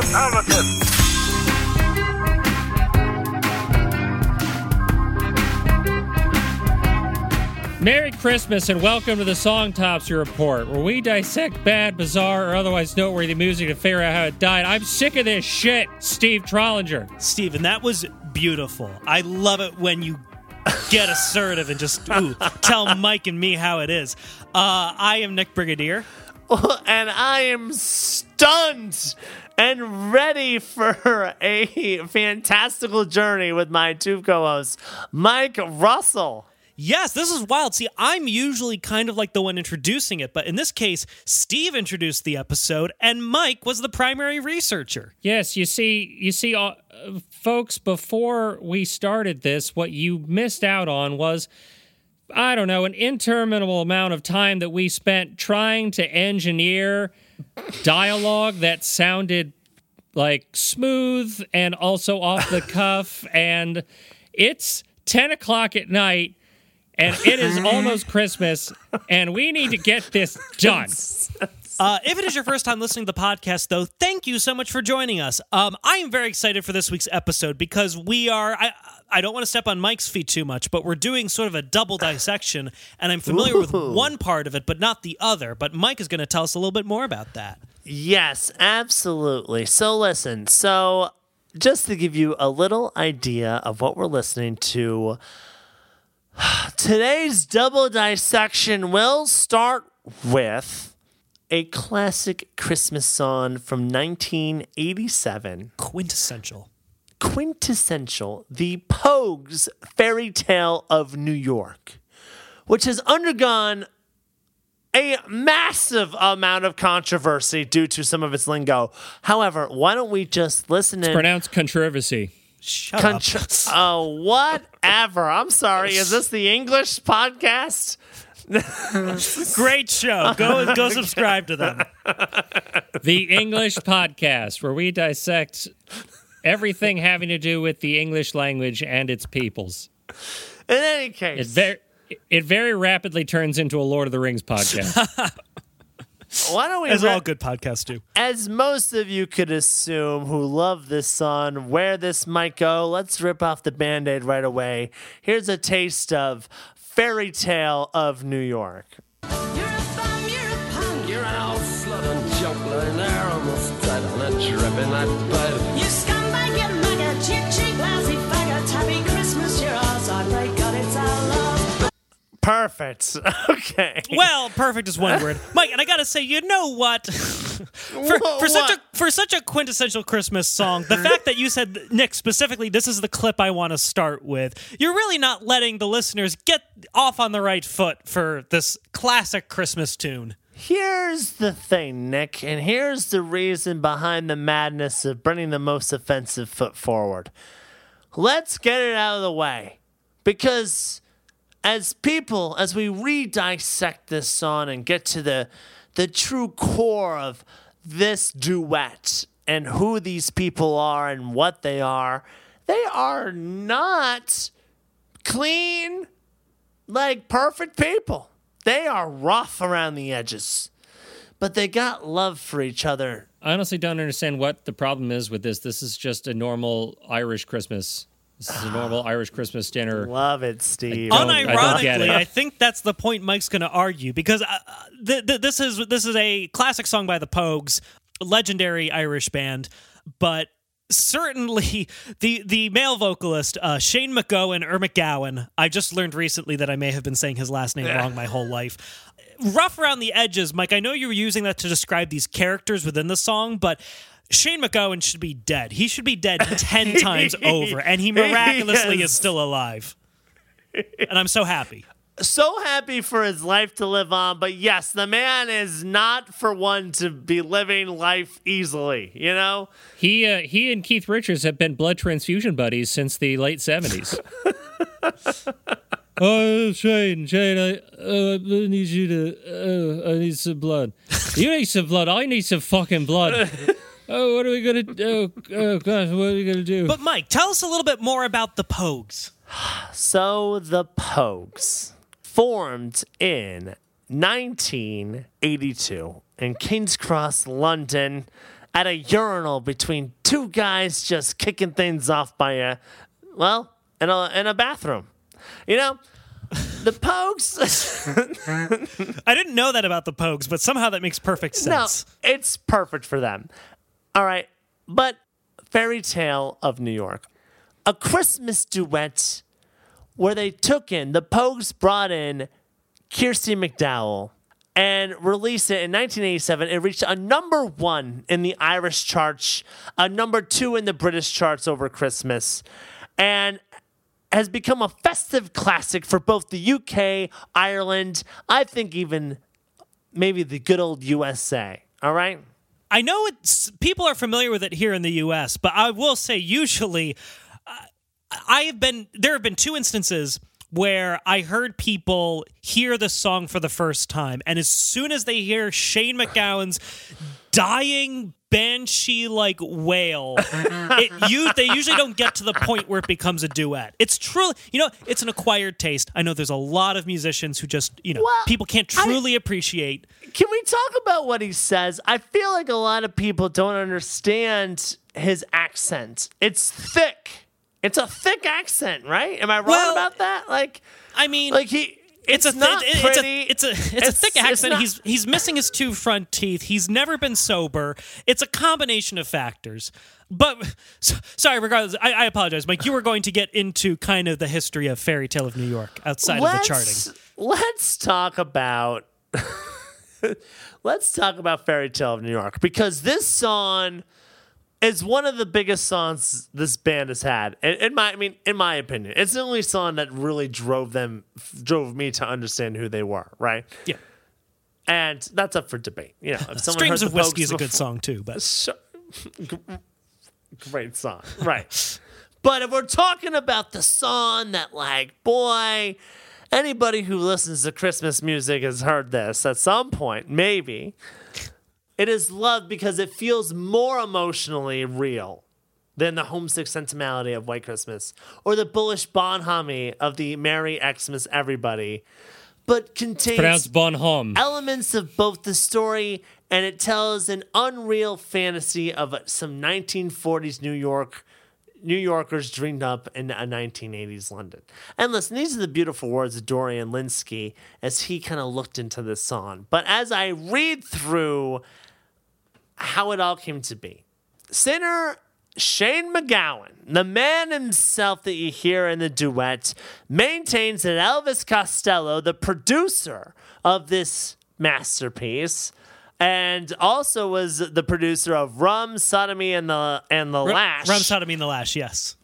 Republican. Merry Christmas and welcome to the Songtopsy Report, where we dissect bad, bizarre, or otherwise noteworthy music to figure out how it died. I'm sick of this shit, Steve Trollinger. Steven, that was beautiful. I love it when you get assertive and just ooh, tell Mike and me how it is. Uh, I am Nick Brigadier. and I am stunned and ready for a fantastical journey with my two co-hosts, Mike Russell. Yes, this is wild. See, I'm usually kind of like the one introducing it, but in this case, Steve introduced the episode and Mike was the primary researcher. Yes, you see, you see, uh, folks. Before we started this, what you missed out on was, I don't know, an interminable amount of time that we spent trying to engineer dialogue that sounded like smooth and also off the cuff, and it's ten o'clock at night and it is almost Christmas, and we need to get this done. Uh, if it is your first time listening to the podcast, though, thank you so much for joining us. Um, I am very excited for this week's episode because we are. I, I don't want to step on Mike's feet too much, but we're doing sort of a double dissection, and I'm familiar with one part of it, but not the other. But Mike is going to tell us a little bit more about that. Yes, absolutely. So listen, so just to give you a little idea of what we're listening to, today's double dissection will start with a classic Christmas song from 1987. Quintessential. Quintessential the Pogues fairy tale of New York, which has undergone a massive amount of controversy due to some of its lingo. However, why don't we just listen in? Pronounced controversy. Shut Contr- oh, whatever. I'm sorry. Is this the English podcast? Great show. Go go subscribe to them. The English podcast, where we dissect everything having to do with the English language and its peoples. In any It case, very, it very rapidly turns into a Lord of the Rings podcast. why don't we As re- all good podcasts do. as most of you could assume who love this song, where this might go, let's rip off the band aid right away. Here's a taste of Fairy Tale of New York. You're a bum, you're a punk. You're an old slut and juggler, an almost dead on a dripping that bed. You scumbag, Perfect. Okay. Well, perfect is one word, Mike. And I gotta say, you know what? for, Wha- for such a what? for such a quintessential Christmas song, the fact that you said Nick specifically, this is the clip I want to start with. You're really not letting the listeners get off on the right foot for this classic Christmas tune. Here's the thing, Nick, and here's the reason behind the madness of bringing the most offensive foot forward. Let's get it out of the way. Because as people, as we re-dissect this song and get to the the true core of this duet and who these people are and what they are, they are not clean, like perfect people. They are rough around the edges, but they got love for each other. I honestly don't understand what the problem is with this. This is just a normal Irish Christmas. This is a normal Irish Christmas dinner. Love it, Steve. don't- I don't get Unironically, it. I, think that's the point Mike's going to argue because uh, th- th- this is this is a classic song by the Pogues, a legendary Irish band, but certainly the the male vocalist uh, Shane MacGowan or MacGowan. I just learned recently that I may have been saying his last name wrong my whole life. Rough around the edges, Mike. I know you were using that to describe these characters within the song, but. Shane MacGowan should be dead. He should be dead 10 times over, and he miraculously Yes. is still alive. And I'm so happy. so happy for his life to live on, but yes, the man is not for one to be living life easily, you know? He uh, he and Keith Richards have been blood transfusion buddies since the late seventies. oh, Shane, Shane, I, uh, I need you to. Uh, I need some blood. You need some blood. I need some fucking blood. Oh, what are we gonna do? Oh, oh gosh, what are we gonna do? But Mike, tell us a little bit more about the Pogues. So the Pogues formed in 1982 in King's Cross, London, at a urinal between two guys just kicking things off by a, well, in a, in a bathroom. You know, the Pogues. I didn't know that about the Pogues, but somehow that makes perfect sense. No, it's perfect for them. All right, but Fairy Tale of New York, a Christmas duet where they took in the Pogues brought in Kirsty MacColl and released it in 1987. It reached a number one in the Irish charts, a number two in the British charts over Christmas, and has become a festive classic for both the UK, Ireland, I think even maybe the good old USA. All right? I know it's people are familiar with it here in the U.S., but I will say usually uh, I have been there have been two instances where I heard people hear the song for the first time, and as soon as they hear Shane MacGowan's dying banshee like wail, it you they usually don't get to the point where it becomes a duet. It's truly, you know, it's an acquired taste. I know there's a lot of musicians who just, you know, Well, people can't truly appreciate. Can we talk about what he says? I feel like a lot of people don't understand his accent. It's thick. It's a thick accent, right? Am I wrong Well, about that? Like, I mean, like he. It's, It's, a not thi- pretty. it's a it's a it's, a thick accent. not- he's he's missing his two front teeth. He's never been sober. It's a combination of factors. But so, sorry, regardless, I, I apologize, Mike. You were going to get into kind of the history of Fairy Tale of New York outside of the charting. Let's talk about. let's talk about Fairy Tale of New York because this song is one of the biggest songs this band has had. In, in my, I mean, in my opinion, it's the only song that really drove them, drove me to understand who they were. Right. Yeah, and that's up for debate. You know, if someone Streams heard of the Whiskey is a good song too. But Sure. Great song, right? but if we're talking about the song that, like, boy, anybody who listens to Christmas music has heard this at some point, maybe. It is loved because it feels more emotionally real than the homesick sentimentality of White Christmas or the bullish bonhomie of the Merry Xmas Everybody, but contains bon elements of both the story and it tells an unreal fantasy of some 1940s New York New Yorkers dreamed up in a 1980s London. And listen, these are the beautiful words of Dorian Lynskey as he kind of looked into this song. But as I read through how it all came to be, singer Shane MacGowan, the man himself that you hear in the duet, maintains that Elvis Costello, the producer of this masterpiece, and also was the producer of Rum, Sodomy, and the and the Lash, Rum Sodomy and the Lash, yes,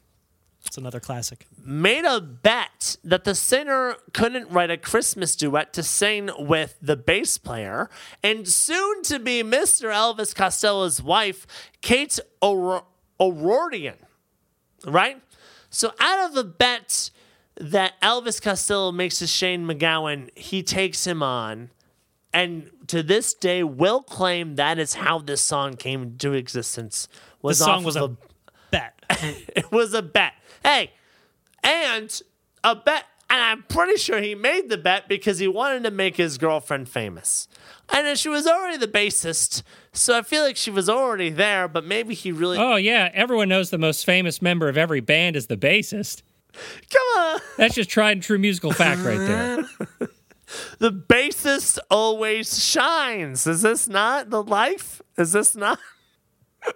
it's another classic. made a bet that the singer couldn't write a Christmas duet to sing with the bass player and soon to be Mr. Elvis Costello's wife, Kate O'Ro- O'Rourke. Right? So, out of the bet that Elvis Costello makes to Shane MacGowan, he takes him on. And to this day, will claim that is how this song came into existence. Was song off was of a bet. it was a bet. Hey, and a bet, and I'm pretty sure he made the bet because he wanted to make his girlfriend famous. And she was already the bassist, so I feel like she was already there, but maybe he really. Oh yeah, everyone knows the most famous member of every band is the bassist. Come on! That's just tried and true musical fact right there. The bassist always shines. Is this not the life? Is this not?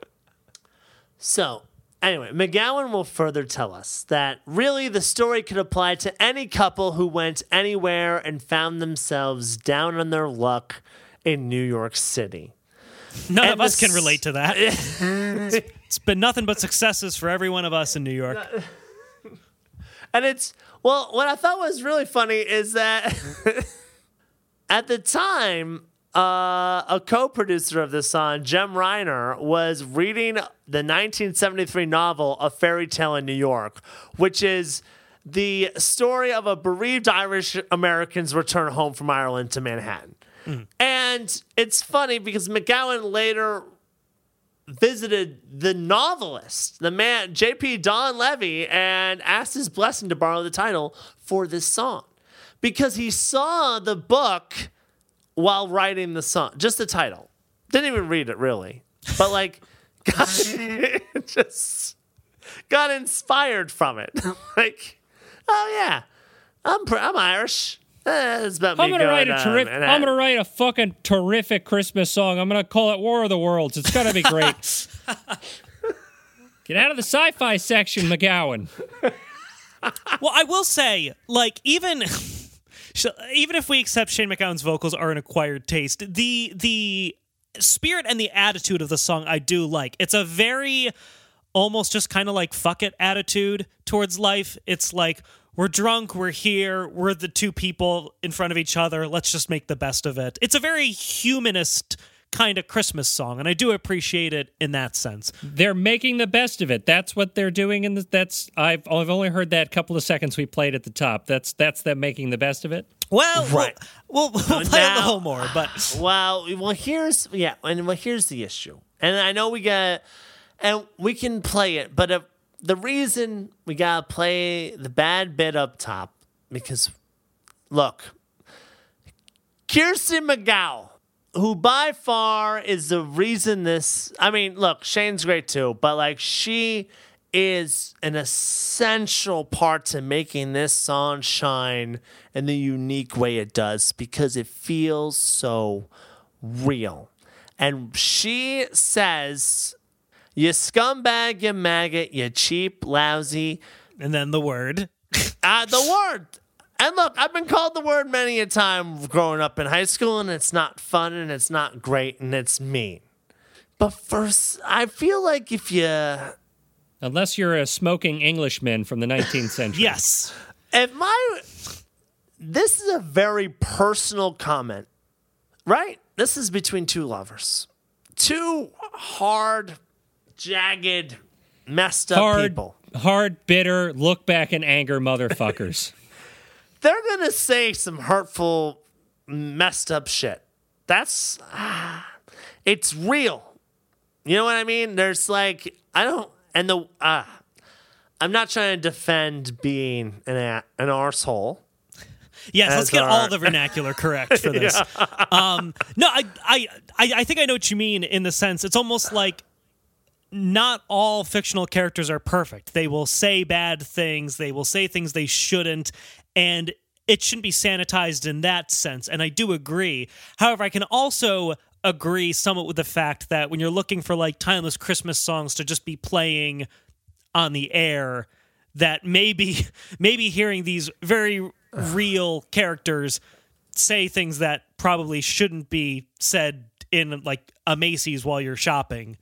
so, anyway, MacGowan will further tell us that really the story could apply to any couple who went anywhere and found themselves down on their luck in New York City. None And of us can relate to that. it's been nothing but successes for every one of us in New York. And it's well, what I thought was really funny is that at the time, uh, a co-producer of this song, Jem Finer, was reading the 1973 novel A Fairy Tale in New York, which is the story of a bereaved Irish American's return home from Ireland to Manhattan. And it's funny because MacGowan later visited the novelist, the man, JP Donleavy, and asked his blessing to borrow the title for this song. Because he saw the book while writing the song, just the title. Didn't even read it really. but like got, just got inspired from it. like, oh yeah, I'm pr- I'm Irish. Eh, it's about me I'm gonna going, write a terrific. and I'm I- gonna write a fucking terrific Christmas song. I'm gonna call it War of the Worlds. It's gonna be great. Get out of the sci-fi section, MacGowan. Well, I will say, like, even sh- even if we accept Shane MacGowan's vocals are an acquired taste, the the spirit and the attitude of the song I do like. It's a very almost just kind of like fuck it attitude towards life. It's like we're drunk, we're here, we're the two people in front of each other. Let's just make the best of it. It's a very humanist kind of Christmas song, and I do appreciate it in that sense. They're making the best of it. That's what they're doing, and that's I've I've only heard that couple of seconds we played at the top. That's that's them making the best of it. Well, Right. we'll, we'll, we'll play on the now- whole more, but Well, well, here's yeah, and well, here's the issue, and I know we got, and we can play it, but if, the reason we gotta play the bad bit up top because, look, Kirsten MacColl, who by far is the reason this. I mean, look, Shane's great too, but like she is an essential part to making this song shine in the unique way it does because it feels so real. And she says, You scumbag, you maggot, you cheap, lousy. and then the word. Uh, the word. And look, I've been called the word many a time growing up in high school, and it's not fun and it's not great and it's mean. But first, I feel like if you Unless you're a smoking Englishman from the 19th century. Yes. if my this is a very personal comment right this is between two lovers two hard jagged messed up hard, people hard, bitter, look back in anger, motherfuckers. They're gonna say some hurtful messed up shit. That's ah, it's real. You know what i mean? There's like i don't and the ah i'm not trying to defend being an a- an arsehole. Yes, let's get our- all the vernacular correct for this. um, no, I, I, I think I know what you mean in the sense it's almost like not all fictional characters are perfect. They will say bad things, they will say things they shouldn't, and it shouldn't be sanitized in that sense. And I do agree. However, I can also agree somewhat with the fact that when you're looking for like timeless Christmas songs to just be playing on the air that maybe maybe hearing these very real characters say things that probably shouldn't be said in like a Macy's while you're shopping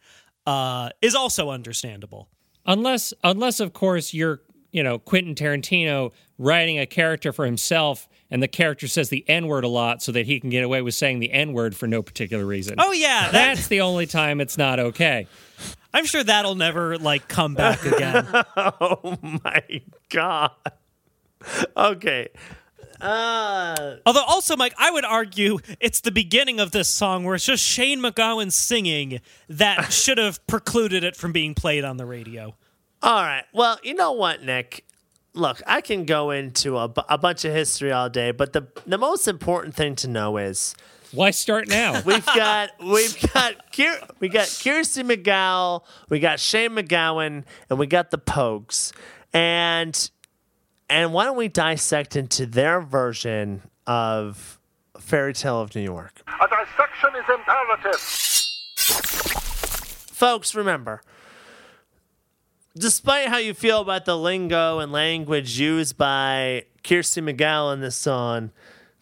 uh, is also understandable. unless unless of course you're you know Quentin Tarantino writing a character for himself and the character says the n-word a lot so that he can get away with saying the n-word for no particular reason. Oh yeah, that, That's the only time it's not okay. I'm sure that'll never like come back again. Oh my god. Okay. Uh Although also, Mike, I would argue it's the beginning of this song where it's just Shane MacGowan singing that should have precluded it from being played on the radio. All right. Well, you know what, Nick? Look, I can go into a, a bunch of history all day, but the the most important thing to know is Why start now? we've got we've got Kier, we got Kirsty MacColl, we got Shane MacGowan, and we got the Pogues. And and why don't we dissect into their version of Fairy Tale of New York? A dissection is imperative. folks, remember, despite how you feel about the lingo and language used by Kirsty McGowan in this song,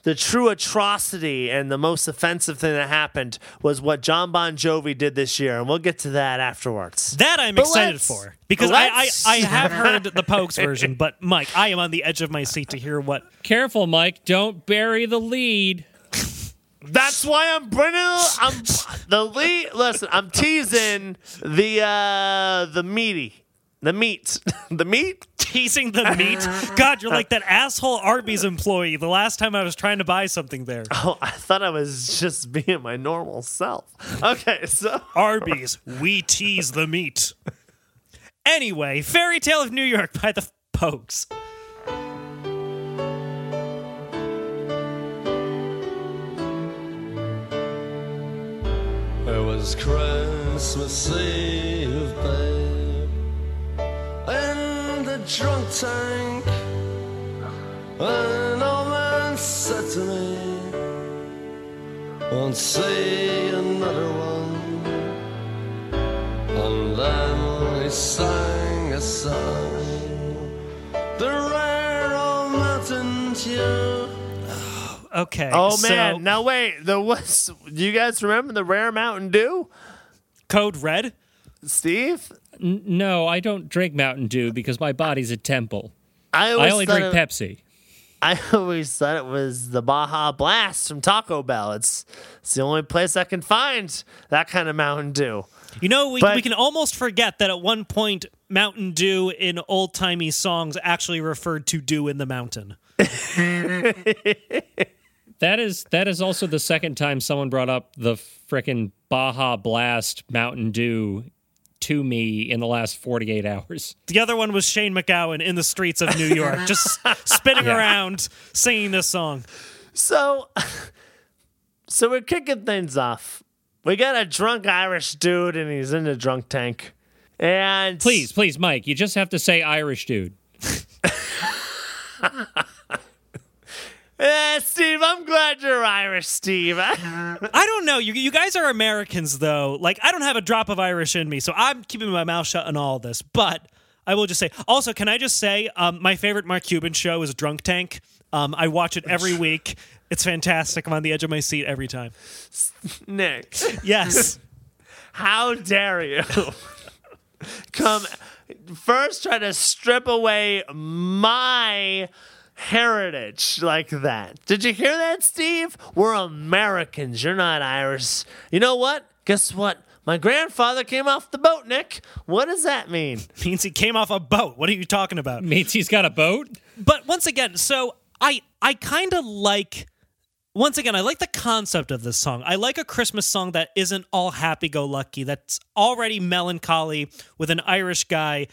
the true atrocity and the most offensive thing that happened was what Jon Bon Jovi did this year, and we'll get to that afterwards. That I'm But excited for because I, I, I have heard the Pogues version, but Mike, I am on the edge of my seat to hear what. Careful, Mike. Don't bury the lead. That's why I'm bringing. I'm the lead. Listen, I'm teasing the uh the meaty, the meat, the meat. Teasing the meat. God, you're like that asshole Arby's employee. The last time I was trying to buy something there. Oh, I thought I was just being my normal self. Okay, so Arby's, we tease the meat. Anyway, Fairy Tale of New York by the Pogues. There was Christmas Eve, babe. In the drunk tank, an old man said to me, Won't see another one. And then he sang a song, the rare old mountain tune. Okay. Oh so man! Now wait, the was. Do you guys remember the rare Mountain Dew, Code Red. Steve? N- no, I don't drink Mountain Dew because my body's a temple. I I only drink it- Pepsi. I always thought it was the Baja Blast from Taco Bell. It's it's the only place I can find that kind of Mountain Dew. You know, we, But- we can almost forget that at one point, Mountain Dew in old timey songs actually referred to dew in the mountain. That is that is also the second time someone brought up the frickin' Baja Blast Mountain Dew to me in the last 48 hours. The other one was Shane MacGowan in the streets of New York, just spinning around singing this song. So, so we're kicking things off. We got a drunk Irish dude, and he's in the drunk tank. And Please, please, Mike, you just have to say Irish dude. Eh, Steve, I'm glad you're Irish, Steve. I don't know. You, you guys are Americans, though. Like, I don't have a drop of Irish in me, so I'm keeping my mouth shut on all this. But I will just say, also, can I just say, um, my favorite Mark Cuban show is Drunk Tank. Um, I watch it every week. It's fantastic. I'm on the edge of my seat every time. Nick, Yes. how dare you come first try to strip away my heritage like that? Did you hear that, Steve? We're Americans. You're not Irish. You know what? Guess what? My grandfather came off the boat, Nick. What does that mean? means he came off a boat. What are you talking about? Means he's got a boat? But once again, so I I kind of like once again, I like the concept of this song. I like a Christmas song that isn't all happy go lucky, that's already melancholy with an Irish guy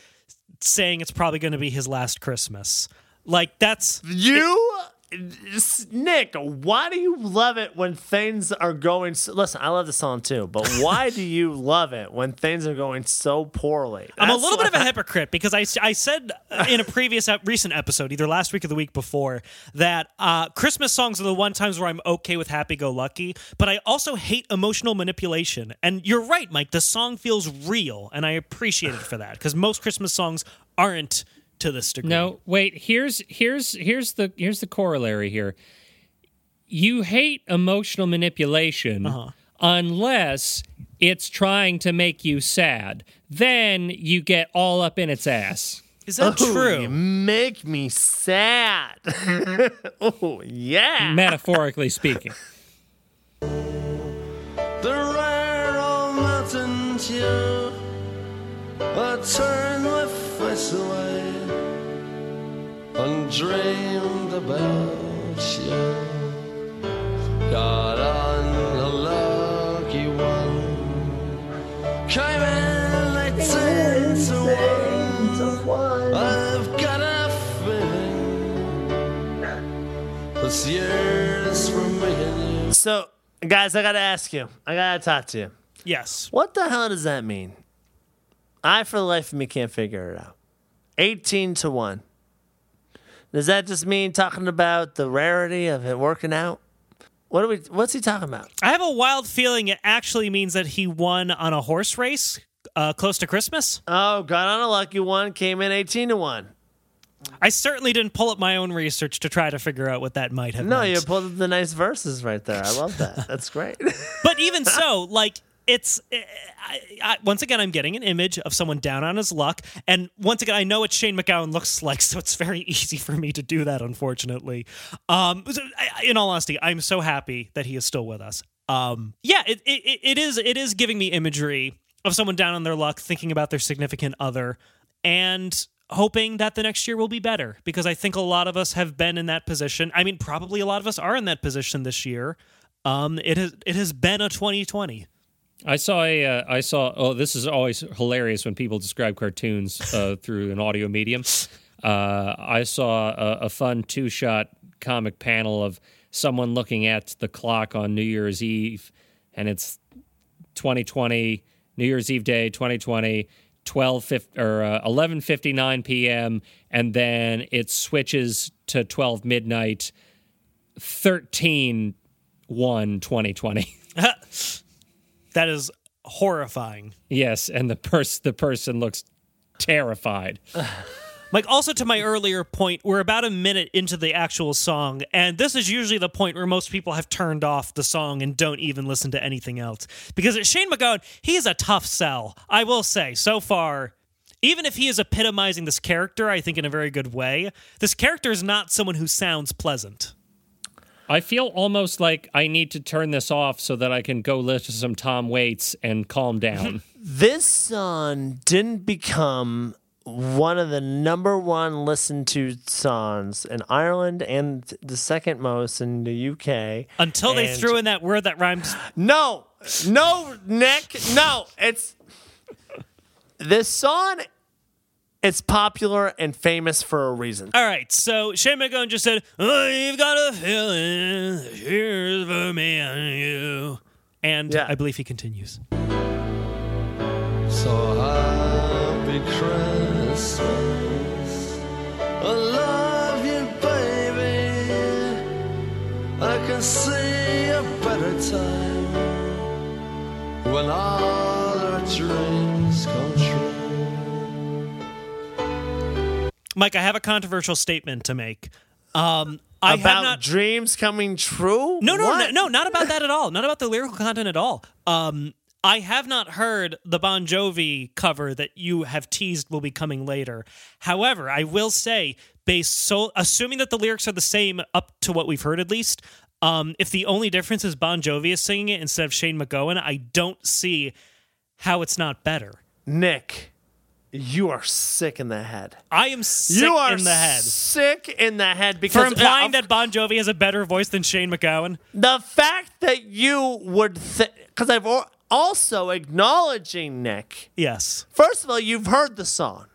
saying it's probably going to be his last Christmas. Like that's You, Nick, why do you love it when things are going? So, listen, I love the song too, but why do you love it when things are going so poorly? I'm a little bit of a hypocrite because I, I said in a previous recent episode, either last week or the week before, that uh, Christmas songs are the one times where I'm okay with happy go lucky, but I also hate emotional manipulation. And you're right, Mike. The song feels real, and I appreciate it for that because most Christmas songs aren't to this degree. No, wait, here's here's here's the here's the corollary here. You hate emotional manipulation uh-huh. unless it's trying to make you sad. Then you get all up in its ass. is that Ooh, You true? make me sad. oh yeah. Metaphorically speaking. The rare old mountain dew. I turned my face away and dreamed about you. Got on a lucky one. Came in eighteen to one. I've got a feeling this year's for me and you. So, guys, I gotta ask you. I gotta talk to you. Yes. What the hell does that mean? I, for the life of me, can't figure it out. 18 to 1. Does that just mean talking about the rarity of it working out? What are we what's he talking about? I have a wild feeling it actually means that he won on a horse race uh, close to Christmas. Oh, got on a lucky one, came in 18 to 1. I certainly didn't pull up my own research to try to figure out what that might have No, meant. you pulled up the nice verses right there. I love that. That's great. but even so, like it's I, I, once again, I'm getting an image of someone down on his luck, and once again, I know what Shane MacGowan looks like, so it's very easy for me to do that. Unfortunately, um, so I- in all honesty, I'm so happy that he is still with us. Um, yeah, it, it it is it is giving me imagery of someone down on their luck, thinking about their significant other, and hoping that the next year will be better because I think a lot of us have been in that position. I mean, probably a lot of us are in that position this year. Um, it has it has been a 2020. I saw a. Uh, I saw. Oh, this is always hilarious when people describe cartoons uh, through an audio medium. Uh, I saw a, a fun two-shot comic panel of someone looking at the clock on New Year's Eve, and it's 2020, New Year's Eve day, 2020, 12 fif- or uh, 11:59 p.m. and then it switches to 12 midnight 13 1 2020. That is horrifying. yes, and the pers- the person looks terrified. Like, also to my earlier point, we're about a minute into the actual song, and this is usually the point where most people have turned off the song and don't even listen to anything else. Because Shane MacGowan, he's a tough sell. I will say, so far, even if he is epitomizing this character, I think in a very good way, this character is not someone who sounds pleasant. I feel almost like I need to turn this off so that I can go listen to some Tom Waits and calm down. This song didn't become one of the number one listened to songs in Ireland and the second most in the UK. Until they threw in that word that rhymes. No, no, Nick, no. It's this song. It's popular and famous for a reason. All right, so Shane MacGowan just said, oh, "You've got a feeling, here's for me and you," and Yeah. I believe he continues. So happy Christmas. I love you, baby. I can see a better time when all our dreams come true. Mike, I have a controversial statement to make. Um, I About not. dreams coming true? no, no, no, no, not about that at all. Not about the lyrical content at all. Um, I have not heard the Bon Jovi cover that you have teased will be coming later. However, I will say, based so assuming that the lyrics are the same up to what we've heard at least, um, if the only difference is Bon Jovi is singing it instead of Shane MacGowan, I don't see how it's not better. Nick, you are sick in the head. I am sick you are in the head sick in the head because for implying of- that Bon Jovi has a better voice than Shane MacGowan. the fact that you would because I've also acknowledging Nick. Yes, First of all, you've heard the song.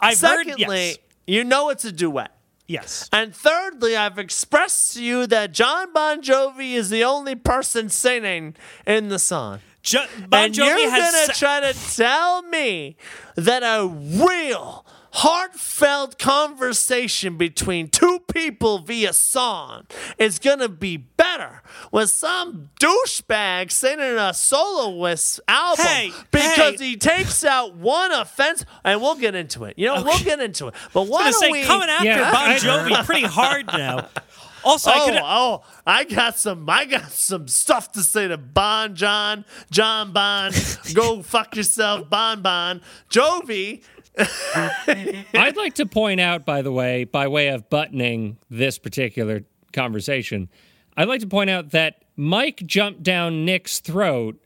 I've Secondly, heard. Yes, you know it's a duet. yes. And thirdly, I've expressed to you that Jon Bon Jovi is the only person singing in the song. Jo- bon and Jovi you're has. gonna sa- try to tell me that a real heartfelt conversation between two people via song is gonna be better with some douchebag singing a soloist album Hey, because hey. he takes out one offense and we'll get into it. You know, we'll get into it. But why I'm don't gonna say we coming after Yeah, Bon Jovi pretty hard now. Also, I Oh, could. oh, I got some I got some stuff to say to Bon John, John Bon. Go fuck yourself, Bon Bon. Jovi. I'd like to point out, by the way, by way of buttoning this particular conversation, I'd like to point out that Mike jumped down Nick's throat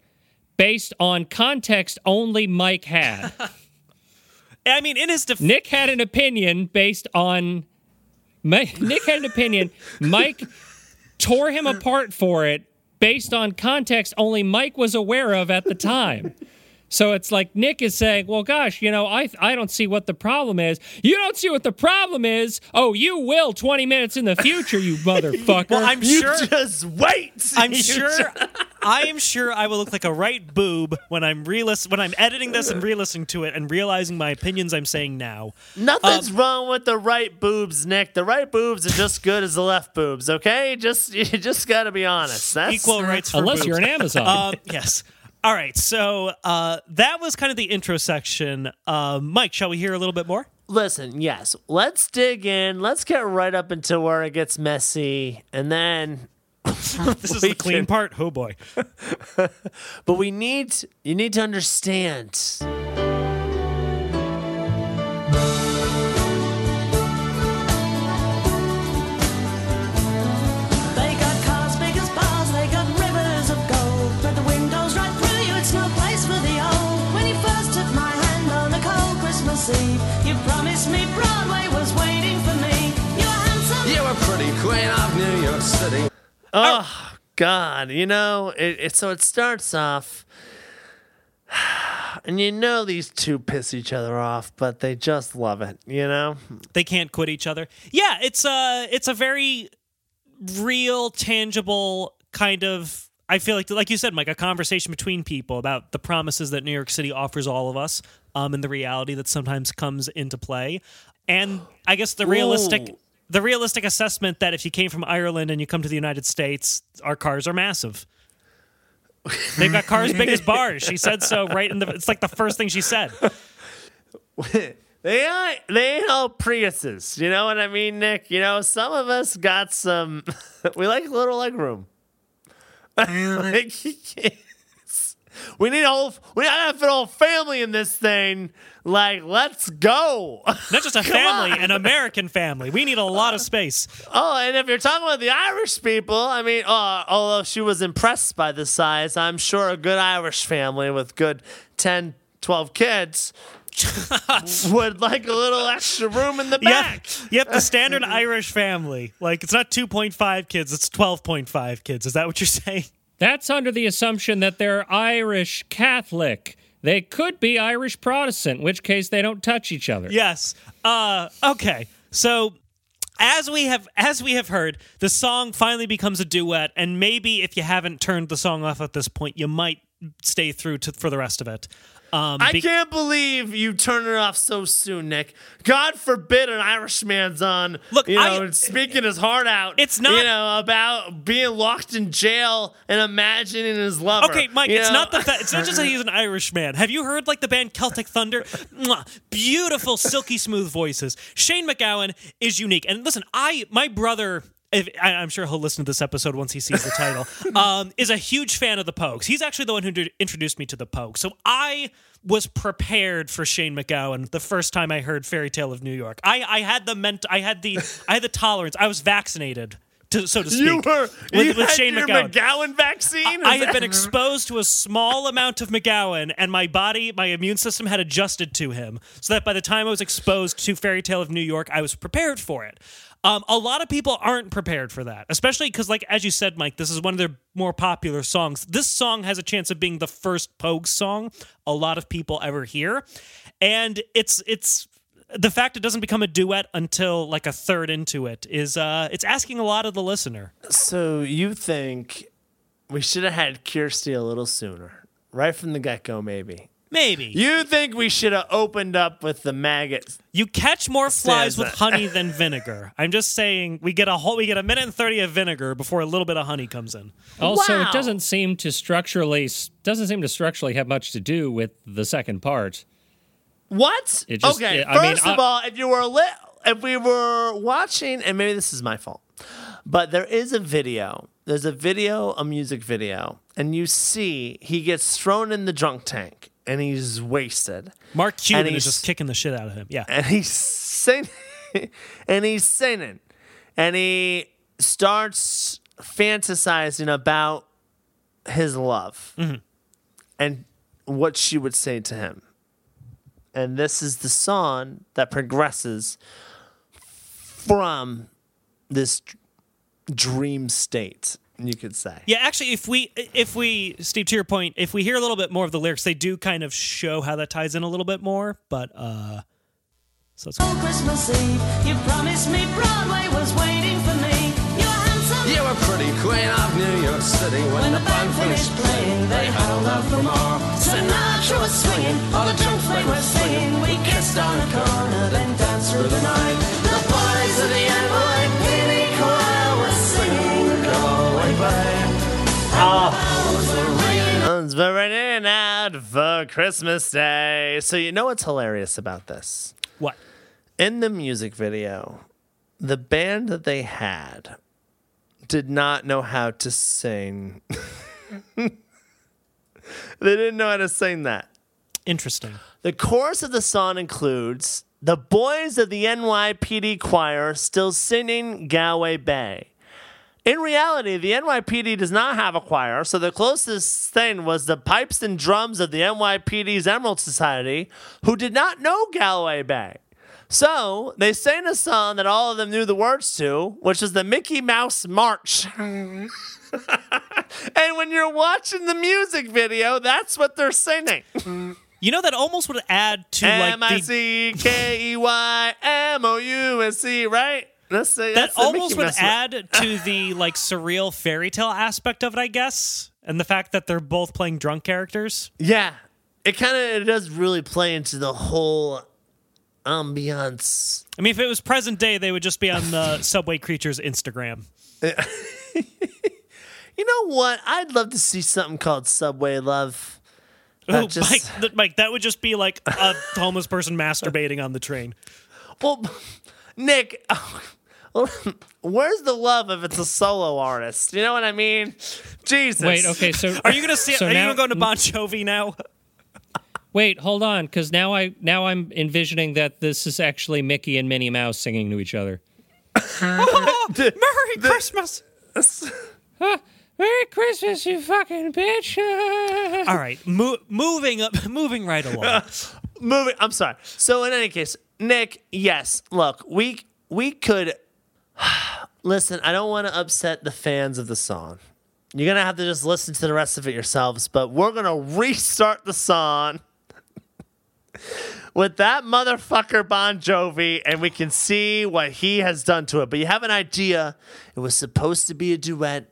based on context only Mike had. I mean, in his defense, Nick had an opinion based on. Mi- Nick had an opinion. Mike tore him apart for it based on context only Mike was aware of at the time. So it's like Nick is saying, "Well, gosh, you know, I I don't see what the problem is. You don't see what the problem is. Oh, you will 20 minutes in the future, you motherfucker." well, I'm You sure. just wait. I'm You sure. ju- I am sure I will look like a right boob when I'm re-listen- when I'm editing this and re-listening to it and realizing my opinions I'm saying now. Nothing's wrong with the right boobs, Nick. The right boobs are just as good as the left boobs, okay? Just you just gotta be honest. That's Equal rights for Unless boobs. you're an Amazon. Um, yes. All right. So uh, that was kind of the intro section. Uh, Mike, shall we hear a little bit more? Listen, yes. Let's dig in. Let's get right up into where it gets messy, and then This is the clean can- part. Oh boy. But we need you need to understand. They got cars big as bars, they got rivers of gold. But the wind goes right through you, it's no place for the old. When you first took my hand on a cold Christmas Eve, you promised me Broadway was waiting for me. You were handsome. You were pretty queen of New York City. Oh God, you know it, it. So it starts off, and you know these two piss each other off, but they just love it. You know, They can't quit each other. Yeah, it's a it's a very real, tangible kind of I feel like, like you said, Mike, a conversation between people about the promises that New York City offers all of us, um, and the reality that sometimes comes into play, and I guess the realistic, Whoa. The realistic assessment that if you came from Ireland and you come to the United States, our cars are massive. They've got cars big as bars. She said so right in the. It's like the first thing she said. They ain't, they ain't all Priuses. You know what I mean, Nick? You know, some of us got some. we like a little leg room. Like, we need a whole. We gotta fit a whole family in this thing. Like, let's go. Not just a family, an American family. We need a lot of space. Oh, and if you're talking about the Irish people, I mean, uh, although she was impressed by the size, I'm sure a good Irish family with good 10, 12 kids would like a little extra room in the Yep. back. Yep, the standard Irish family. Like it's not 2.5 kids, it's 12.5 kids. Is that what you're saying? That's under the assumption that they're Irish Catholic. They could be Irish Protestant, in which case they don't touch each other. Yes. Uh okay. So as we have as we have heard, the song finally becomes a duet and maybe if you haven't turned the song off at this point, you might stay through to, for the rest of it. Um I be- can't believe you turn it off so soon, Nick. God forbid an Irishman's on. Look, you know, I- speaking his heart out. It's not- you know about being locked in jail and imagining his lover. Okay, Mike, you it's know? not the fa- it's not just that he's an Irish man. Have you heard like the band Celtic Thunder? Mwah. Beautiful, silky smooth voices. Shane MacGowan is unique. And listen, I my brother if, I, I'm sure he'll listen to this episode once he sees the title. um, is a huge fan of the Pogues. He's actually the one who introduced me to the Pogues. So I was prepared for Shane MacGowan the first time I heard Fairy Tale of New York. I, I had the ment- I had the I had the tolerance. I was vaccinated, to, so to speak. You were with, you with Shane MacGowan. MacGowan vaccine. I Is had been exposed to a small amount of MacGowan, and my body, my immune system had adjusted to him, so that by the time I was exposed to Fairy Tale of New York, I was prepared for it. Um, a lot of people aren't prepared for that, especially because, like as you said, Mike, this is one of their more popular songs. This song has a chance of being the first Pogue song a lot of people ever hear, and it's it's the fact it doesn't become a duet until like a third into it is uh it's asking a lot of the listener. So you think we should have had Kirsty a little sooner, right from the get go, maybe? Maybe You think we should have opened up with the maggots? You catch more flies with honey than vinegar. I'm just saying we get a whole we get a minute and 30 of vinegar before a little bit of honey comes in. Also, Wow. it doesn't seem to structurally doesn't seem to structurally have much to do with the second part. What? It just- okay, it- I mean, first of I- all, if you were lit, if we were watching, and maybe this is my fault, but there is a video. There's a video, a music video, and you see he gets thrown in the drunk tank, and he's wasted. Mark Cuban is just kicking the shit out of him. Yeah. and he's singing and he's singing and he starts fantasizing about his love mm-hmm. and what she would say to him and this is the song that progresses from this dream state you could say Yeah, actually if we if we Steve to your point, if we hear a little bit more of the lyrics, they do kind of show how that ties in a little bit more, but uh so it's On Christmas Eve, you promised me Broadway was waiting for me. You were handsome. You were pretty queen of New York City when, When the band finished playing. They held out for more. Sinatra was swinging, all the drunks they were singing. We kissed on a corner, then danced through the night. The boys of the NYPD It's burning out for Christmas Day. So you know what's hilarious about this? what? In the music video, the band that they had did not know how to sing. they didn't know how to sing that. Interesting. The chorus of the song includes the boys of the NYPD choir still singing Galway Bay. In reality, the NYPD does not have a choir, so the closest thing was the pipes and drums of the NYPD's Emerald Society, who did not know Galloway Bay. So they sang a song that all of them knew the words to, which is the Mickey Mouse March. and when you're watching the music video, that's what they're singing. You know that almost would add to like M I C K E Y M O U S E, right? That's that almost would add to the like surreal fairy tale aspect of it, I guess. and the fact that they're both playing drunk characters. Yeah, it kind of it does really play into the whole ambiance. I mean, if it was present day, they would just be on the Subway Creatures Instagram. You know what? I'd love to see something called Subway Love. Oh, just- Mike, th- Mike, that would just be like a homeless person masturbating on the train. Well, Nick, where's the love if it's a solo artist? You know what I mean? Jesus. Wait, okay, so Are you gonna see? So are you gonna go to Bon Jovi now? Wait, hold on, because now I now I'm envisioning that this is actually Mickey and Minnie Mouse singing to each other. Oh, Merry Christmas! Merry Christmas, you fucking bitch! All right, mo- moving up, moving right along. Moving. I'm sorry. So in any case, Nick, yes. Look, we we could listen. I don't want to upset the fans of the song. You're gonna have to just listen to the rest of it yourselves. But we're gonna restart the song with that motherfucker Bon Jovi, and we can see what he has done to it. But you have an idea. It was supposed to be a duet,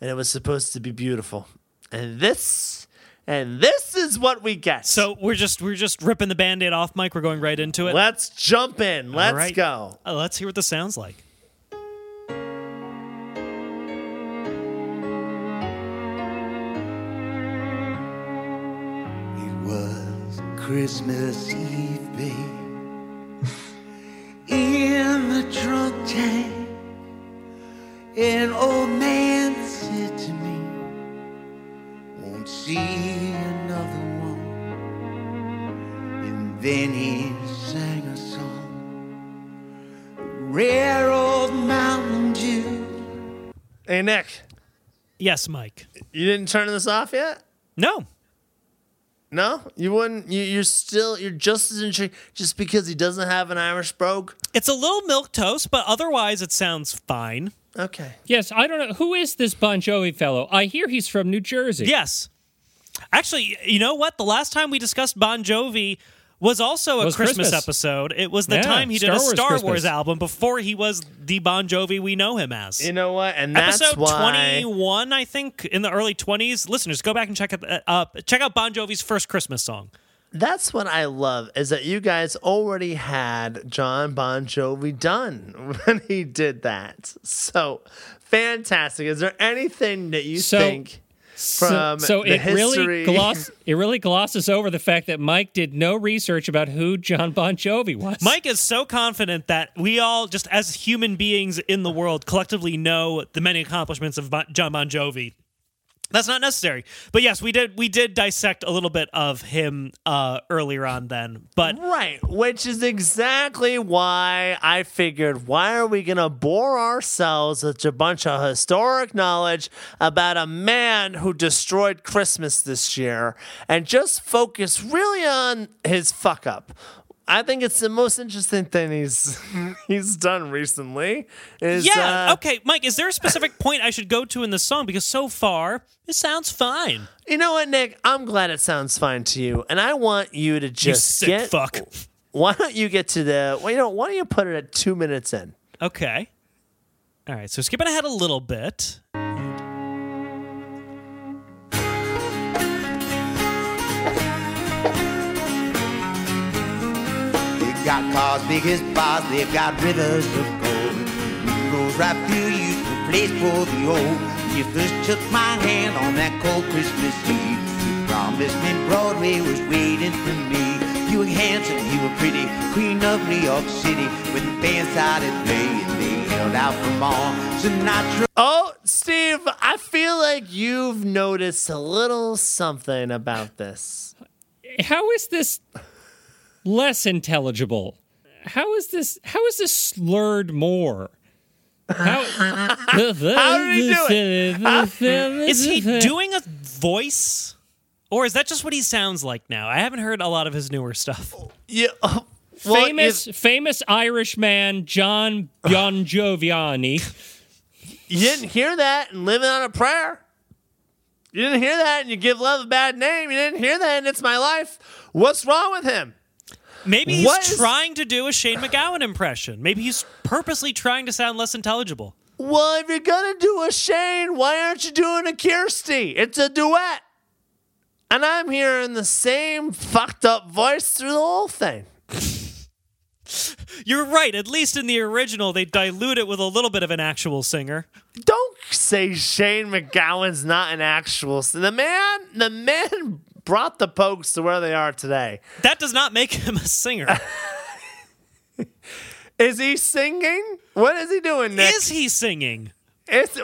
and it was supposed to be beautiful. And this, and this is what we get. So we're just we're just ripping the band-aid off, Mike. We're going right into it. Let's jump in. Let's right. go. Uh, let's hear what this sounds like. It was Christmas Eve, babe. In the trunk tank, an old man said to me, Won't see another one. And then he sang a song, Rare Old Mountain Dew. Hey, Nick, Yes, Mike. you didn't turn this off yet? No, No, you wouldn't. You, you're still. You're just as intrigued just because he doesn't have an Irish brogue. it's a little milk toast, but otherwise it sounds fine. Okay. yes, I don't know who is this Bon Jovi fellow. I hear he's from New Jersey. Yes. Actually, you know what? The last time we discussed Bon Jovi was also a Was Christmas, Christmas. episode. It was the Yeah, time he did a Wars Star Christmas. Wars album before he was the Bon Jovi we know him as. You know what? And that's Episode why. 21, I think, in the early 20s. Listeners, go back and check it uh, up. Check out Bon Jovi's first Christmas song. That's what I love is that you guys already had Jon Bon Jovi done when he did that. So fantastic. Is there anything that you So- think from so the it history? really gloss it really glosses over the fact that Mike did no research about who Jon Bon Jovi was. Mike is so confident that we all, just as human beings in the world, collectively know the many accomplishments of bon- Jon Bon Jovi. That's not necessary, but yes, we did. We did dissect a little bit of him uh, earlier on. Then, but Right, which is exactly why I figured why are we to bore ourselves with a bunch of historic knowledge about a man who destroyed Christmas this year and just focus really on his fuck up. I think it's the most interesting thing he's he's done recently. Is yeah, uh, okay, Mike, is there a specific point I should go to in the song? Because so far, it sounds fine. You know what, Nick? I'm glad it sounds fine to you, and I want you to You just sick get. fuck. Why don't you get to the? Well, you know, why don't you put it at two minutes in? Okay. All right, so skipping ahead a little bit. Got cars big as bars, they've got rivers of gold. Goes right through you, no place for the old. You first took my hand on that cold Christmas Eve. You promised me Broadway was waiting for me. You were handsome, you were pretty, queen of New York City. When the band started playing, they held out for more. Sinatra Oh, Steve, I feel like you've noticed a little something about this. how is this less intelligible? How is this how is this slurred more? How, How did he do Is he doing a voice? Or is that just what he sounds like now? I haven't heard a lot of his newer stuff. Yeah. oh, well, famous famous Irish man John Bon Joviani? You, you didn't hear that and living on a prayer. You didn't hear that and you give love a bad name. You didn't hear that and it's my life. What's wrong with him? Maybe he's What trying to do a Shane MacGowan impression. Maybe he's purposely trying to sound less intelligible. Well, if you're gonna do a Shane, why aren't you doing a Kirsty? It's a duet. And I'm hearing the same fucked up voice through the whole thing. You're right. At least in the original, they dilute it with a little bit of an actual singer. Don't say Shane MacGowan's not an actual. The man, the man brought the Pogues to where they are today. That does not make him a singer. Is he singing? What is he doing, Nick? Is he singing? It's,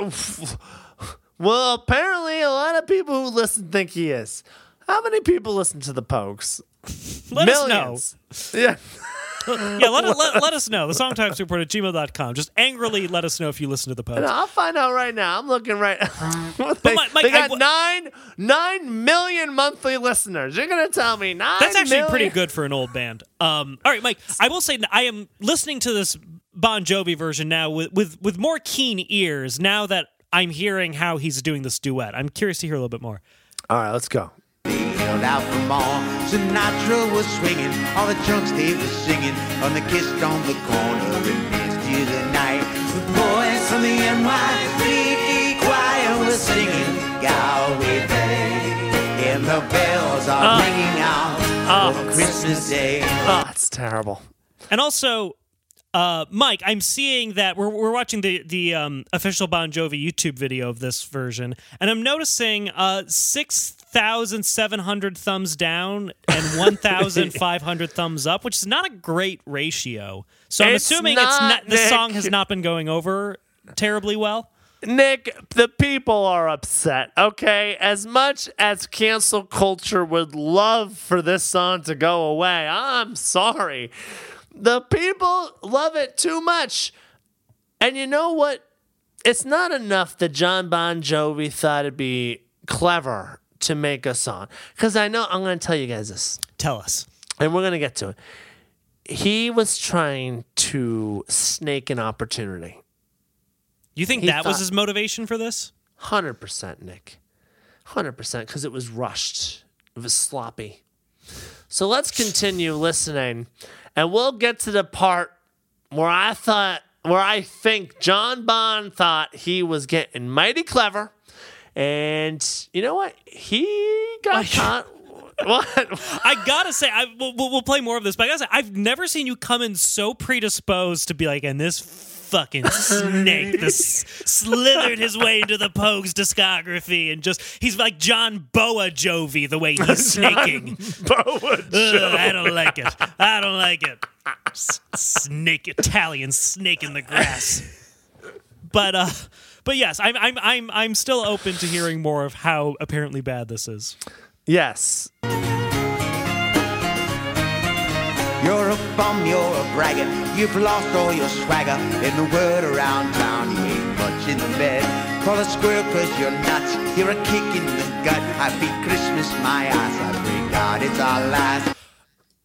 well, apparently a lot of people who listen think he is. How many people listen to the Pogues? Let Millions. Us know. Yeah, let, let, let us know. The songtimes report at gmail.com. Just angrily let us know if you listen to the post. I'll find out right now. I'm looking right. they, Mike- Mike, they got w- nine nine million monthly listeners. You're gonna tell me nine? That's actually million? pretty good for an old band. Um, all right, Mike. I will say I am listening to this Bon Jovi version now with, with with more keen ears now that I'm hearing how he's doing this duet. I'm curious to hear a little bit more. All right, let's go. They held out for more. Sinatra was swinging, all the drunks they were singing, on the kissed on the corner and danced to the night. The boys from the NYPD choir was singing Galway Bay, and the bells are ringing out for Christmas Day. Oh, it's terrible. And also, uh, Mike, I'm seeing that we're, we're watching the the um, official Bon Jovi YouTube video of this version, and I'm noticing uh, six thousand seven hundred thumbs down and one thousand five hundred thumbs up, which is not a great ratio. So I'm It's assuming it's not, not the song has not been going over terribly well. Nick, the people are upset, okay? As much as cancel culture would love for this song to go away, I'm sorry. The people love it too much. And you know what? It's not enough that Jon Bon Jovi thought it'd be clever to make a song. Because I know, I'm going to tell you guys this Tell us. and we're going to get to it. He was trying to snake an opportunity. You think He that was his motivation for this? Hundred percent, Nick. Hundred percent, because it was rushed. It was sloppy. So let's continue listening, and we'll get to the part where I thought, where I think John Bond thought he was getting mighty clever, and you know what? He got caught. What? I gotta say, I, we'll, we'll play more of this, but I gotta say, I've never seen you come in so predisposed to be like, and this fucking snake, this slithered his way into the Pogues discography, and just he's like John Boa Jovi the way he's snaking. Boa Ugh, I don't like it. I don't like it. S- snake, Italian snake in the grass. But uh, but yes, I'm I'm I'm I'm still open to hearing more of how apparently bad this is. yes. You're a bum, you're a braggart. You've lost all your swagger. In the word around town, you ain't much in the bed. Call a squirrel cause you're nuts. You're a kick in the gut. Happy Christmas, my ass. I pray God it's our last.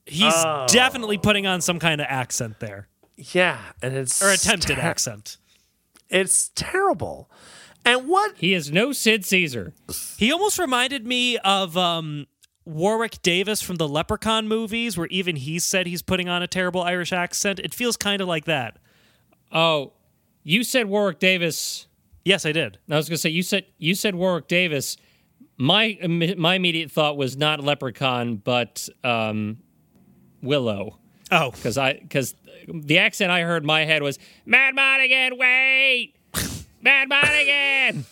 He's Oh. definitely putting on some kind of accent there, Yeah, and it's or attempted ter- accent. It's terrible. And what? He is no Sid Caesar. He almost reminded me of um, Warwick Davis from the Leprechaun movies, where even he said he's putting on a terrible Irish accent. It feels kind of like that. Oh, you said Warwick Davis. Yes, I did. I was going to say you said you said Warwick Davis. My my immediate thought was not Leprechaun, but um, Willow, Oh, because I because the accent I heard in my head was Madmartigan. Wait, Madmartigan.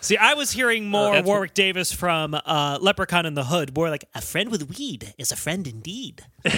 see, I was hearing more that's Warwick Davis from uh, Leprechaun in the Hood, more like a friend with weed is a friend indeed.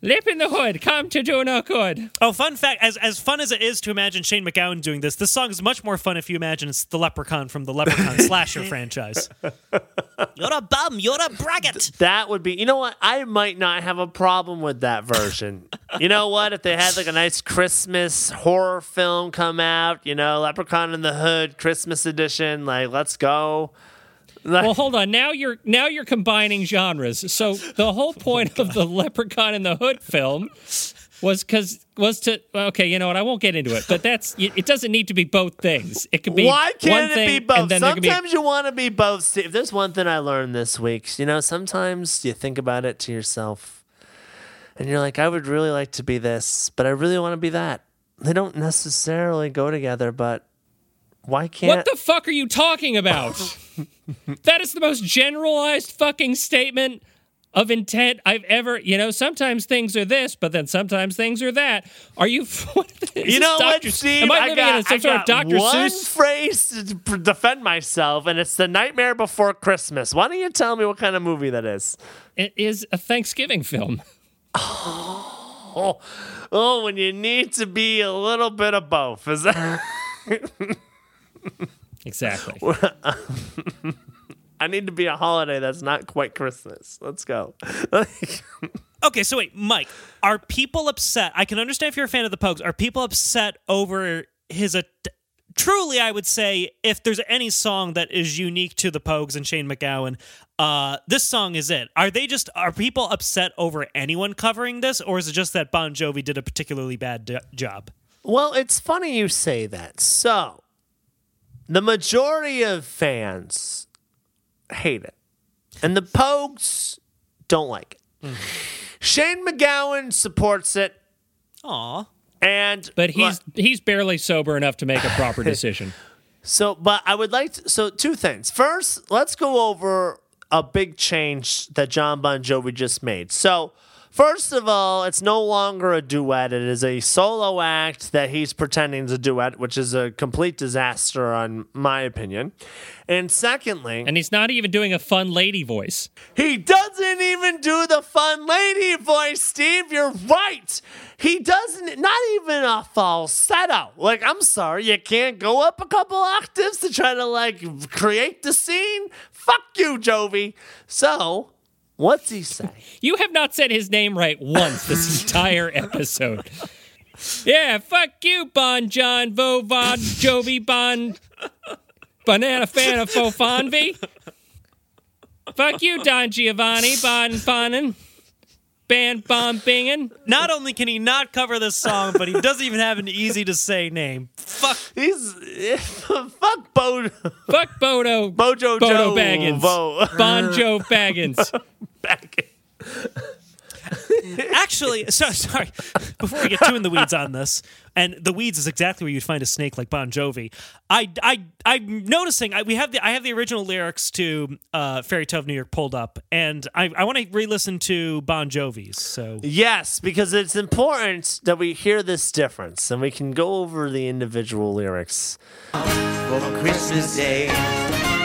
Lep in the hood, come to do no good. Oh, fun fact: as as fun as it is to imagine Shane MacGowan doing this, this song is much more fun if you imagine it's the Leprechaun from the Leprechaun slasher franchise. You're a bum. You're a braggart. That would be, you know what? I might not have a problem with that version. you know what? If they had like a nice Christmas horror film come out, you know, Leprechaun in the Hood Christmas edition, like let's go. Well, hold on. Now you're now you're combining genres. So the whole oh point of the Leprechaun in the Hood film was because was to okay. You know what? I won't get into it. But that's it. Doesn't need to be both things. It could be why can't it be both? And then there could be Sometimes you want to be both. If there's one thing I learned this week, you know, sometimes you think about it to yourself and you're like, I would really like to be this, but I really want to be that. they don't necessarily go together, but why can't What the fuck are you talking about? that is the most generalized fucking statement of intent I've ever. You know, sometimes things are this, but then sometimes things are that. Are you? You know what. Steve? Am I, I living got, in some I sort of Dr. one Seuss? phrase to defend myself, and it's the Nightmare Before Christmas. Why don't you tell me what kind of movie that is? It is a Thanksgiving film. Oh, oh, when you need to be a little bit of both. Is that? Exactly. I need to be a holiday that's not quite Christmas. Let's go. Okay, so wait, Mike, are people upset? I can understand if you're a fan of the Pogues. Are people upset over his? Truly, I would say if there's any song that is unique to the Pogues and Shane MacGowan, uh, this song is it. Are they just? Are people upset over anyone covering this, or is it just that Bon Jovi did a particularly bad d- job? Well, it's funny you say that. So, the majority of fans hate it, and the Pogues don't like it. Mm. Shane MacGowan supports it, Aw. and But he's he's barely sober enough to make a proper decision. So, but I would like to. So, two things. First, let's go over a big change that Jon Bon Jovi just made. So, first of all, it's no longer a duet. It is a solo act that he's pretending is a duet, which is a complete disaster, on my opinion. And secondly, And he's not even doing a fun lady voice. he doesn't even do the fun lady voice, Steve. You're right. He doesn't, not even a falsetto. Like, I'm sorry, you can't go up a couple octaves to try to, like, create the scene? Fuck you, Jovi. So, what's he say? You have not said his name right once this entire episode. Yeah, fuck you, Bon John Vovon Jovi Bon Banana Fan of Fofonvi. Fuck you, Don Giovanni Bon Bonin. Ban Bon Bingen. Not only can he not cover this song, but he doesn't even have an easy to say name. Fuck. He's, fuck Bo, Fuck Bodo. Bojo Bodo Joe Baggins. Vo, Bon Joe Baggins. Baggins. Actually, so, sorry. Before we get too in the weeds on this, and the weeds is exactly where you'd find a snake like Bon Jovi. I, I, I'm noticing. I, we have the I have the original lyrics to uh, "Fairy Tale of New York" pulled up, and I, I want to re-listen to Bon Jovi's. So Yes, because it's important that we hear this difference and we can go over the individual lyrics. for Christmas Day.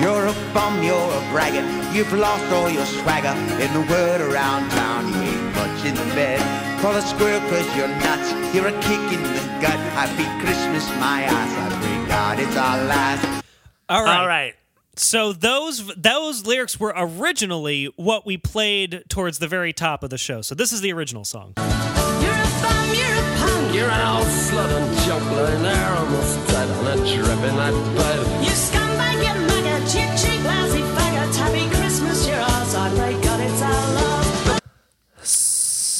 You're a bum, you're a braggart, you've lost all your swagger. In the word around town, you ain't much in the bed. Call a squirrel cause you're nuts, you're a kick in the gut. Happy Christmas, my ass, I pray God it's our last. all right, All right. So those those lyrics were originally what we played towards the very top of the show. So this is the original song. You're a bum, you're a punk. You're an old slut and junk lying there almost dead on a drip in that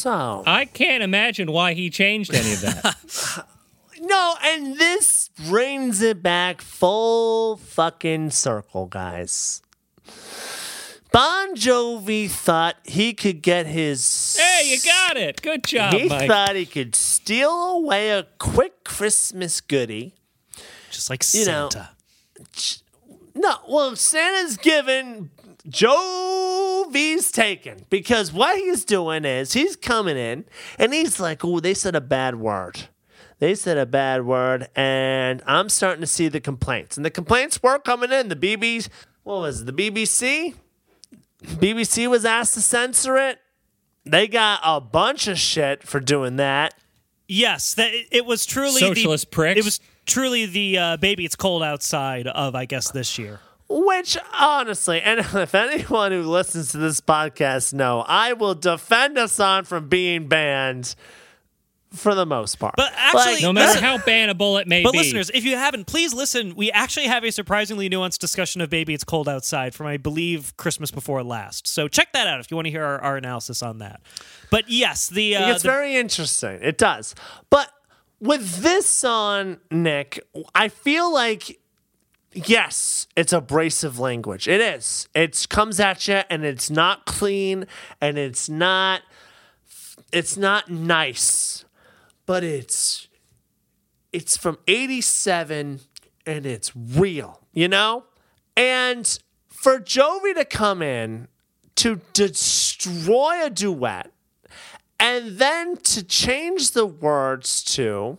So, I can't imagine why he changed any of that. no, and this brings it back full fucking circle, guys. Bon Jovi thought he could get his. hey, you got it. Good job, He Mike. thought he could steal away a quick Christmas goodie. Just like You know, Santa. No, well, Santa's given, Jovi's taken. Because what he's doing is he's coming in and he's like, oh, they said a bad word. They said a bad word, and I'm starting to see the complaints. And the complaints were coming in. The BB's, what was it, the BBC? BBC was asked to censor it. They got a bunch of shit for doing that. Yes, that it was truly Socialist the, pricks. It was truly the uh, "Baby It's Cold Outside" of I guess this year. Which honestly, and if anyone who listens to this podcast know, I will defend a song from being banned for the most part. But actually- no matter Listen- how bannable it may But be. listeners, if you haven't, please listen. We actually have a surprisingly nuanced discussion of "Baby It's Cold Outside" from I believe Christmas before last. So check that out if you want to hear our, our analysis on that. But yes, the uh, it's the- very interesting. It does. But with this song, Nick, I feel like yes, it's abrasive language. It is. It comes at you and it's not clean and it's not it's not nice. But it's it's from 87 and it's real, you know? And for Jovi to come in to destroy a duet and then to change the words to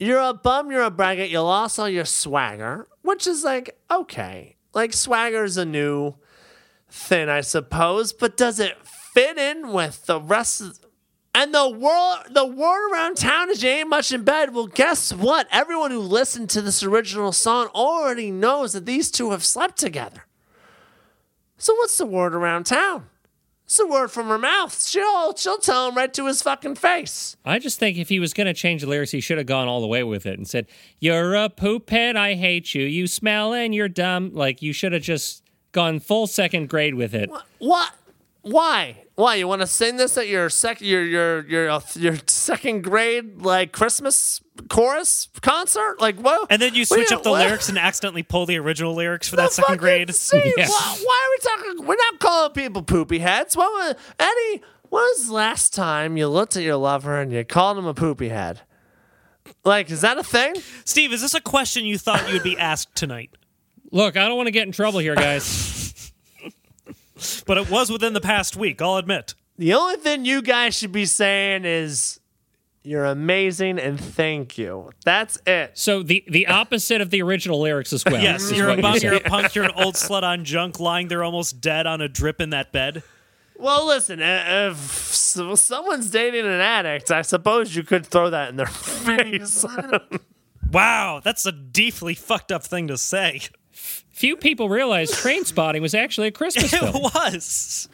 you're a bum, you're a braggart, you lost all your swagger, which is like, okay. Like, swagger's a new thing, I suppose, but does it fit in with the rest of and the world, the word around town is you ain't much in bed. Well, guess what? Everyone who listened to this original song already knows that these two have slept together. So what's the word around town? It's a word from her mouth. She'll she'll tell him right to his fucking face. I just think if he was going to change the lyrics, he should have gone all the way with it and said, You're a poop head, I hate you. You smell and you're dumb. Like, you should have just gone full second grade with it. What? Why? Why you want to sing this at your sec your your your uh, your second grade like Christmas chorus concert? Like what? And then you switch do up the what- lyrics and accidentally pull the original lyrics for The that second fucking grade. scene. Yeah. Why, why are we talking? We're not calling people poopy heads. What was Eddie? When was the last time you looked at your lover and you called him a poopy head? Like, is that a thing? Steve, is this a question you thought you would be asked tonight? Look, I don't want to get in trouble here, guys. But it was within the past week, I'll admit. The only thing you guys should be saying is you're amazing and thank you. That's it. so the the opposite of the original lyrics as well. Yes, you're a what bum, said. you're a punk, you're an old slut on junk, lying there almost dead on a drip in that bed. Well, listen, uh, if someone's dating an addict, I suppose you could throw that in their face. Wow, that's a deeply fucked up thing to say. Few people realize Trainspotting was actually a Christmas film. It was.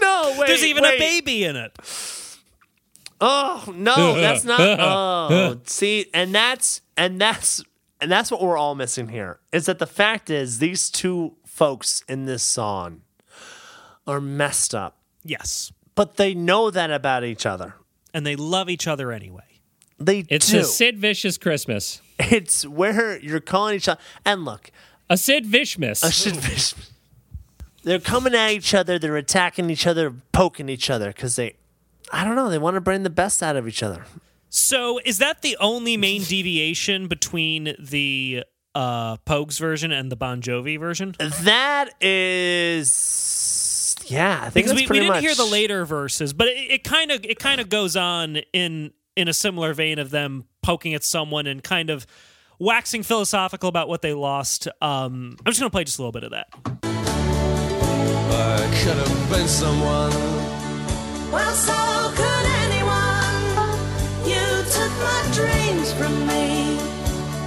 no, wait. There's even wait. a baby in it. Oh no, that's not. Oh, see, and that's and that's and that's what we're all missing here. Is that the fact is these two folks in this song are messed up, Yes. but they know that about each other. And they love each other anyway. They It's do. a Sid Vicious Christmas. it's where you're calling each other. And look, A Sid Vishmas. I should. They're coming at each other. They're attacking each other, poking each other because they, I don't know, they want to bring the best out of each other. So is that the only main deviation between the uh Pogues version and the Bon Jovi version? That is, yeah, I think Because we, we didn't much. hear the later verses, but it kind of it kind of goes on in in a similar vein of them poking at someone and kind of waxing philosophical about what they lost. Um, I'm just gonna play just a little bit of that. I could have been someone. Well, so could anyone. You took my dreams from me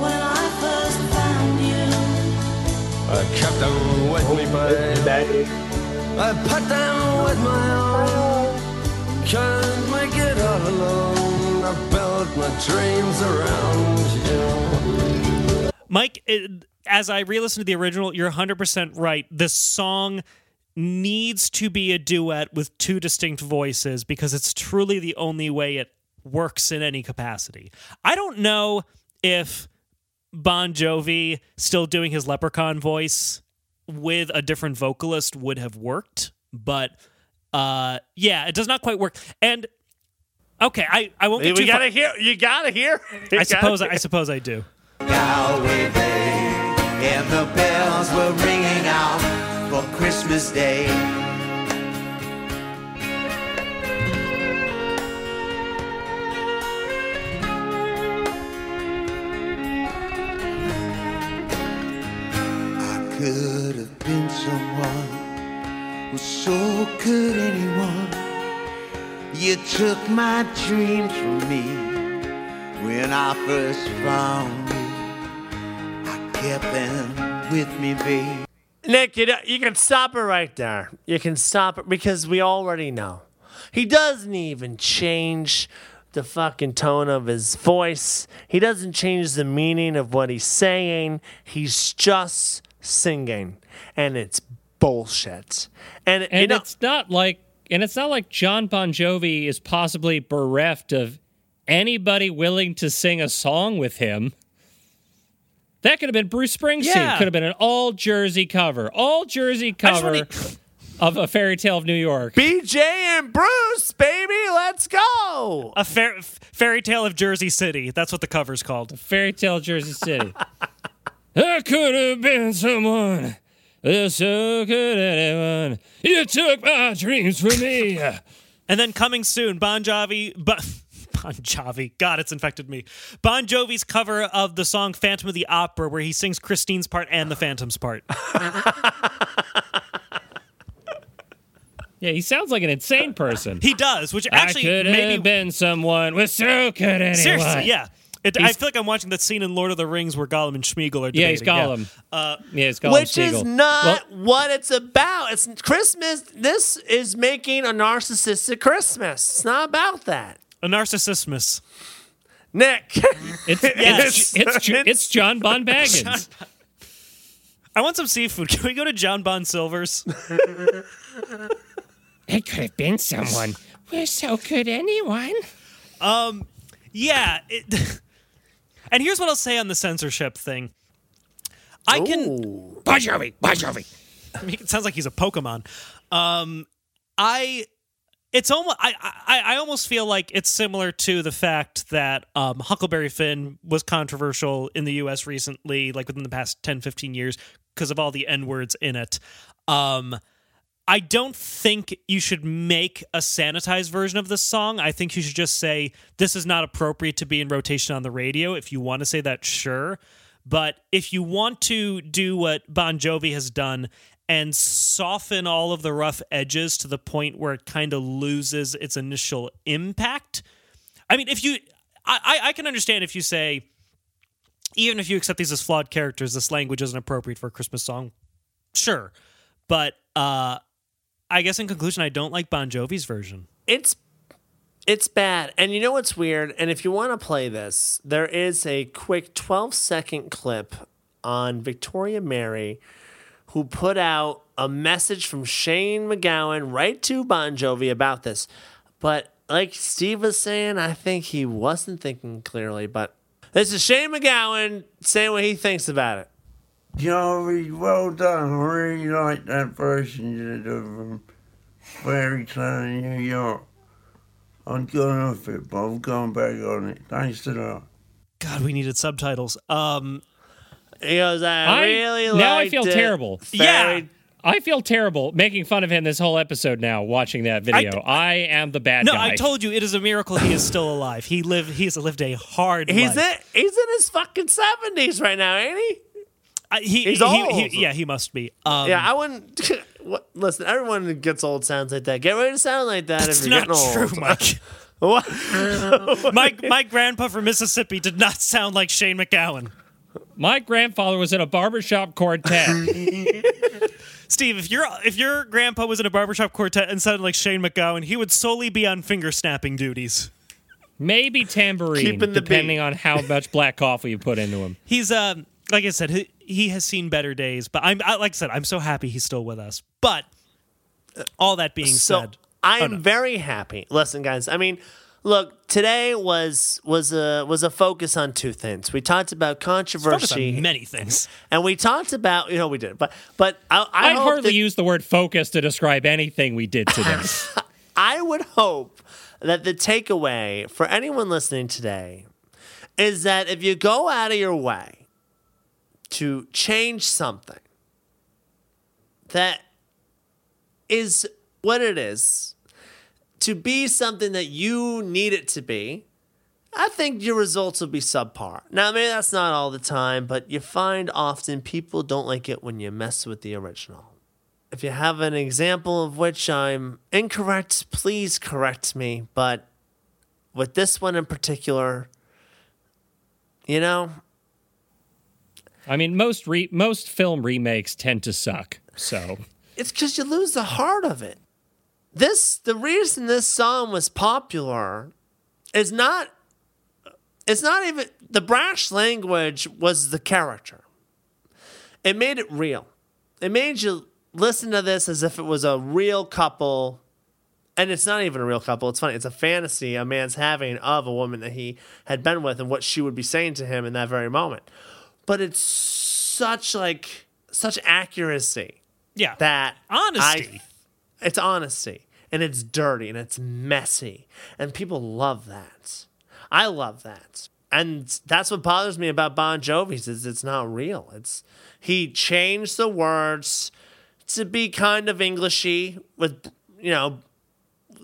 when I first found you. I kept them with me, babe. I put them with my own. Can't make it all alone. My dreams around you. Mike, it, as I re-listened to the original, you're 100% right. The song needs to be a duet with two distinct voices because it's truly the only way it works in any capacity. I don't know if Bon Jovi still doing his leprechaun voice with a different vocalist would have worked, but uh yeah, it does not quite work. And okay, I I won't get We too far- gotta hear. You gotta hear. You I suppose gotta I suppose I do. Galway Bay, and the bells were ringing out for Christmas Day. I could have been someone, well, so could anyone. You took my dreams from me when I first found you. I kept them with me, babe. Nick, you, know, you can stop it right there. You can stop it because we already know. He doesn't even change the fucking tone of his voice. He doesn't change the meaning of what he's saying. He's just singing. And it's bullshit. And, and you know, it's not like and it's not like Jon Bon Jovi is possibly bereft of anybody willing to sing a song with him. That could have been Bruce Springsteen. Yeah. Could have been an all Jersey cover. All Jersey cover wanna- of a fairy tale of New York. BJ and Bruce, baby, let's go. A fair, fairy tale of Jersey City. That's what the cover's called. Fairy tale Jersey City. I could have been someone. Uh, So could anyone. You took my dreams from me. And then coming soon, Bon Jovi. Bon, bon Jovi. God, it's infected me. Bon Jovi's cover of the song Phantom of the Opera, where he sings Christine's part and the Phantom's part. Yeah, he sounds like an insane person. He does, which actually I could maybe. have been someone. Well, so could anyone. Seriously, yeah. It, I feel like I'm watching that scene in Lord of the Rings where Gollum and Schmeagol are Yeah, he's debating. Gollum. Uh, Yeah, he's Gollum. Which is not Well, what it's about. It's Christmas. This is making a narcissistic Christmas. It's not about that. a narcissismus. Nick. it's, Yes. it's, it's, it's John Bon Baggins. I want some seafood. Can we go to John Bon Silver's? It could have been someone. Well, so could anyone. Um. Yeah. It, and here's what I'll say on the censorship thing. I can. Bon Jovi, Bon Jovi. I mean, it sounds like he's a Pokemon. Um, I. It's almost I, I I almost feel like it's similar to the fact that um, Huckleberry Finn was controversial in the US recently, like within the past 10, 15 years, because of all the N words in it. Um, I don't think you should make a sanitized version of this song. I think you should just say this is not appropriate to be in rotation on the radio. If you want to say that, sure. But if you want to do what Bon Jovi has done and soften all of the rough edges to the point where it kind of loses its initial impact, I mean, if you, I, I can understand if you say, even if you accept these as flawed characters, this language isn't appropriate for a Christmas song. Sure, but uh, I guess in conclusion, I don't like Bon Jovi's version. it's it's bad. And you know what's weird? And if you want to play this, there is a quick 12 second clip on Victoria Mary who put out a message from Shane MacGowan right to Bon Jovi about this. But like Steve was saying, I think he wasn't thinking clearly. But this is Shane MacGowan saying what he thinks about it. Joey, well done. I really like that version you did of um, Fairy Tale in New York. I'm going off it, but I'm going back on it. Thanks a lot. God, we needed subtitles. Um, He goes, I, I- really now I feel it. terrible. Fairy- I feel terrible making fun of him this whole episode now, watching that video. I, am the bad no, guy. No, I told you it is a miracle he is still alive. He lived. He's lived a hard He's life. in, he's in his fucking 70s right now, ain't he? I- he, He's he- old. he- yeah, he must be. Um, Yeah, I wouldn't. what, listen, everyone who gets old sounds like that. Get ready to sound like that it's if you're not getting true, old. Mike. What? my my grandpa from Mississippi did not sound like Shane MacGowan. My grandfather was in a barbershop quartet. Steve, if your if your grandpa was in a barbershop quartet and sounded like Shane MacGowan, he would solely be on finger snapping duties. Maybe tambourine, Keeping depending beat. on how much black coffee you put into him. He's um like I said, he, he has seen better days, but I'm I, like I said, I'm so happy he's still with us. But uh, all that being so said, I'm Oh, no. very happy. Listen, guys. I mean, look. Today was was a was a focus on two things. We talked about focus on controversy, many things. and we talked about you know we did, but but I, I I'd hardly that- use the word focus to describe anything we did today. I would hope that the takeaway for anyone listening today is that if you go out of your way to change something that is what it is, to be something that you need it to be, I think your results will be subpar. Now, maybe that's not all the time, but you find often people don't like it when you mess with the original. If you have an example of which I'm incorrect, please correct me. But with this one in particular, you know, I mean, most re- most film remakes tend to suck. So it's because you lose the heart of it. This, the reason this song was popular is not, it's not even, the brash language was the character. It made it real. It made you listen to this as if it was a real couple. And it's not even a real couple. It's funny. It's a fantasy a man's having of a woman that he had been with and what she would be saying to him in that very moment. But it's such like such accuracy Yeah. that Honesty. I, it's honesty and it's dirty and it's messy and people love that. I love that. And that's what bothers me about Bon Jovi's is it's not real. It's he changed the words to be kind of Englishy with you know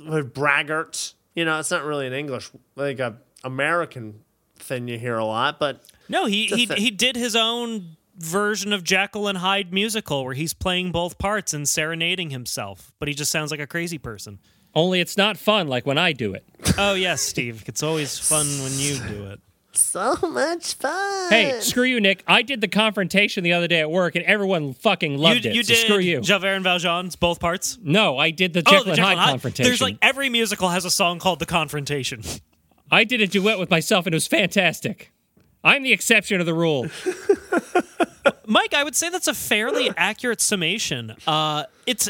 with braggart. You know, it's not really an English like a American thing you hear a lot, but no, he he, Just he did his own version of Jekyll and Hyde musical where he's playing both parts and serenading himself, but he just sounds like a crazy person. Only it's not fun like when I do it. Oh yes, Steve. It's always fun when you do it. so much fun. Hey, screw you, Nick. I did the confrontation the other day at work, and everyone fucking loved you it. you so did screw you. Javert and Valjean's both parts. no, I did the Oh, Jekyll the and Jekyll Hyde and Hyde. confrontation. There's like every musical has a song called The Confrontation. I did a duet with myself, and it was fantastic. I'm the exception to the rule. Mike, I would say that's a fairly accurate summation. Uh, it's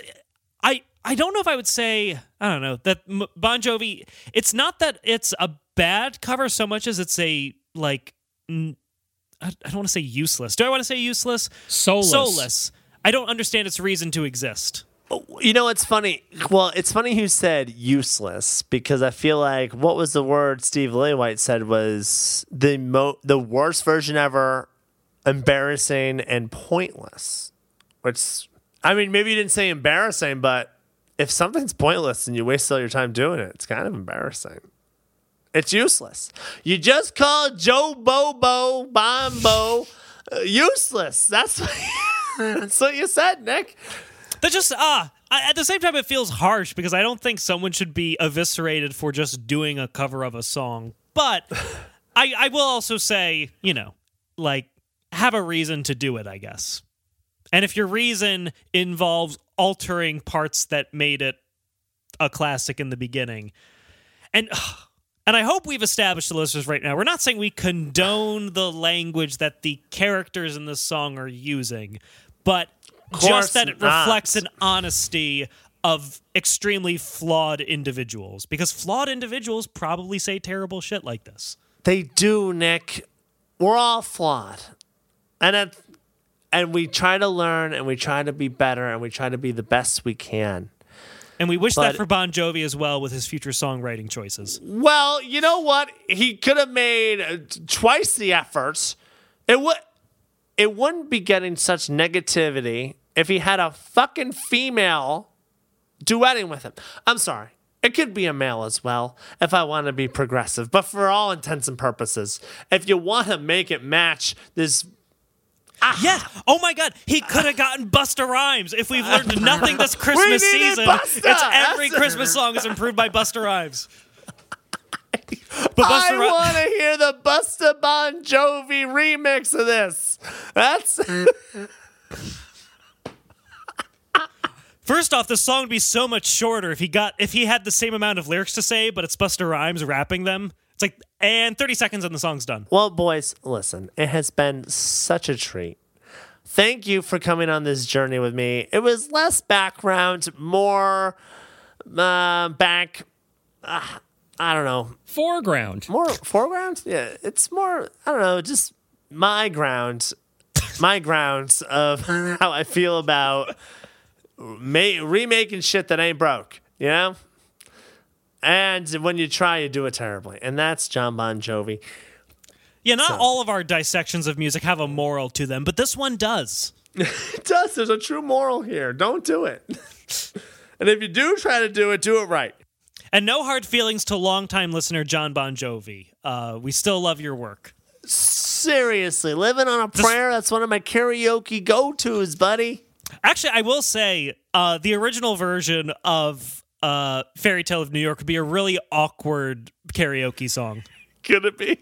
I I don't know if I would say I don't know that Bon Jovi. It's not that it's a bad cover so much as it's a like I don't want to say useless. Do I want to say useless? Soulless. Soulless. I don't understand its reason to exist. You know, it's funny. Well, it's funny who said useless because I feel like what was the word Steve Lillywhite said was the mo- the worst version ever, embarrassing and pointless. Which, I mean, maybe you didn't say embarrassing, but if something's pointless and you waste all your time doing it, it's kind of embarrassing. It's useless. You just called Joe Bobo Bombo uh, useless. That's what, that's what you said, Nick. That just ah. At the same time, it feels harsh because I don't think someone should be eviscerated for just doing a cover of a song. But I, I will also say, you know, like have a reason to do it, I guess. And if your reason involves altering parts that made it a classic in the beginning, and and I hope we've established the listeners right now, we're not saying we condone the language that the characters in this song are using, but just that it not. reflects an honesty of extremely flawed individuals because flawed individuals probably say terrible shit like this. They do, Nick. We're all flawed, and it, and we try to learn, and we try to be better, and we try to be the best we can. And we wish that for Bon Jovi as well with his future songwriting choices. Well, you know what? He could have made uh, twice the efforts. It would. It wouldn't be getting such negativity if he had a fucking female duetting with him. I'm sorry. It could be a male as well if I want to be progressive. But for all intents and purposes, if you want to make it match this ah. Yeah. Oh my God. He could have gotten Busta Rhymes. If we've learned nothing this Christmas season, Busta. it's every Christmas song is improved by Busta Rhymes. But I Busta want to hear the Busta Bon Jovi remix of this. That's First off, the song would be so much shorter if he got if he had the same amount of lyrics to say, but it's Busta Rhymes rapping them. It's like and 30 seconds and the song's done. Well, boys, listen, it has been such a treat. Thank you for coming on this journey with me. It was less background, more uh, back. Uh, I don't know, Foreground. more foreground. Yeah, it's more. I don't know, just my ground, my grounds of how I feel about ma- remaking shit that ain't broke. You know. And when you try, you do it terribly. And that's Jon Bon Jovi. Yeah, not So- all of our dissections of music have a moral to them, but this one does. It does. There's a true moral here. Don't do it. and if you do try to do it, do it right. And no hard feelings to longtime listener Jon Bon Jovi. Uh, we still love your work. Seriously, living on a prayer. That's one of my karaoke go tos, buddy. Actually, I will say uh, the original version of uh, Fairy Tale of New York would be a really awkward karaoke song. Could it be?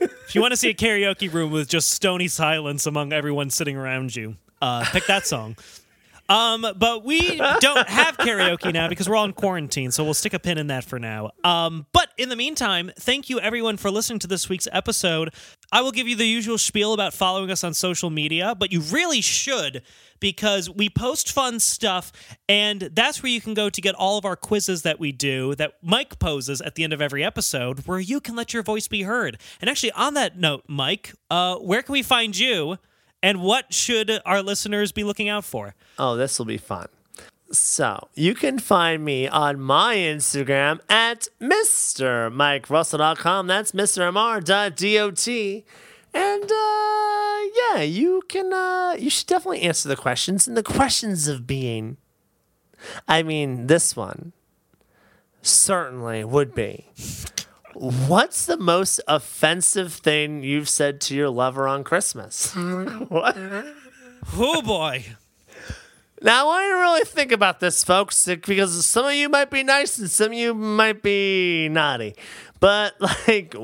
If you want to see a karaoke room with just stony silence among everyone sitting around you, uh, pick that song. Um, but we don't have karaoke now because we're all in quarantine, so we'll stick a pin in that for now. Um, but in the meantime, thank you everyone for listening to this week's episode. I will give you the usual spiel about following us on social media, but you really should because we post fun stuff and that's where you can go to get all of our quizzes that we do that Mike poses at the end of every episode where you can let your voice be heard. And actually on that note, Mike, uh, where can we find you and what should our listeners be looking out for? Oh, this will be fun. So you can find me on my Instagram at MrMikeRussell.com. That's MrMR.dot. And uh, yeah, you can uh, you should definitely answer the questions. And the questions of being I mean, this one certainly would be What's the most offensive thing you've said to your lover on Christmas? what? Oh boy. Now, I want you to really think about this, folks, because some of you might be nice and some of you might be naughty. But, like,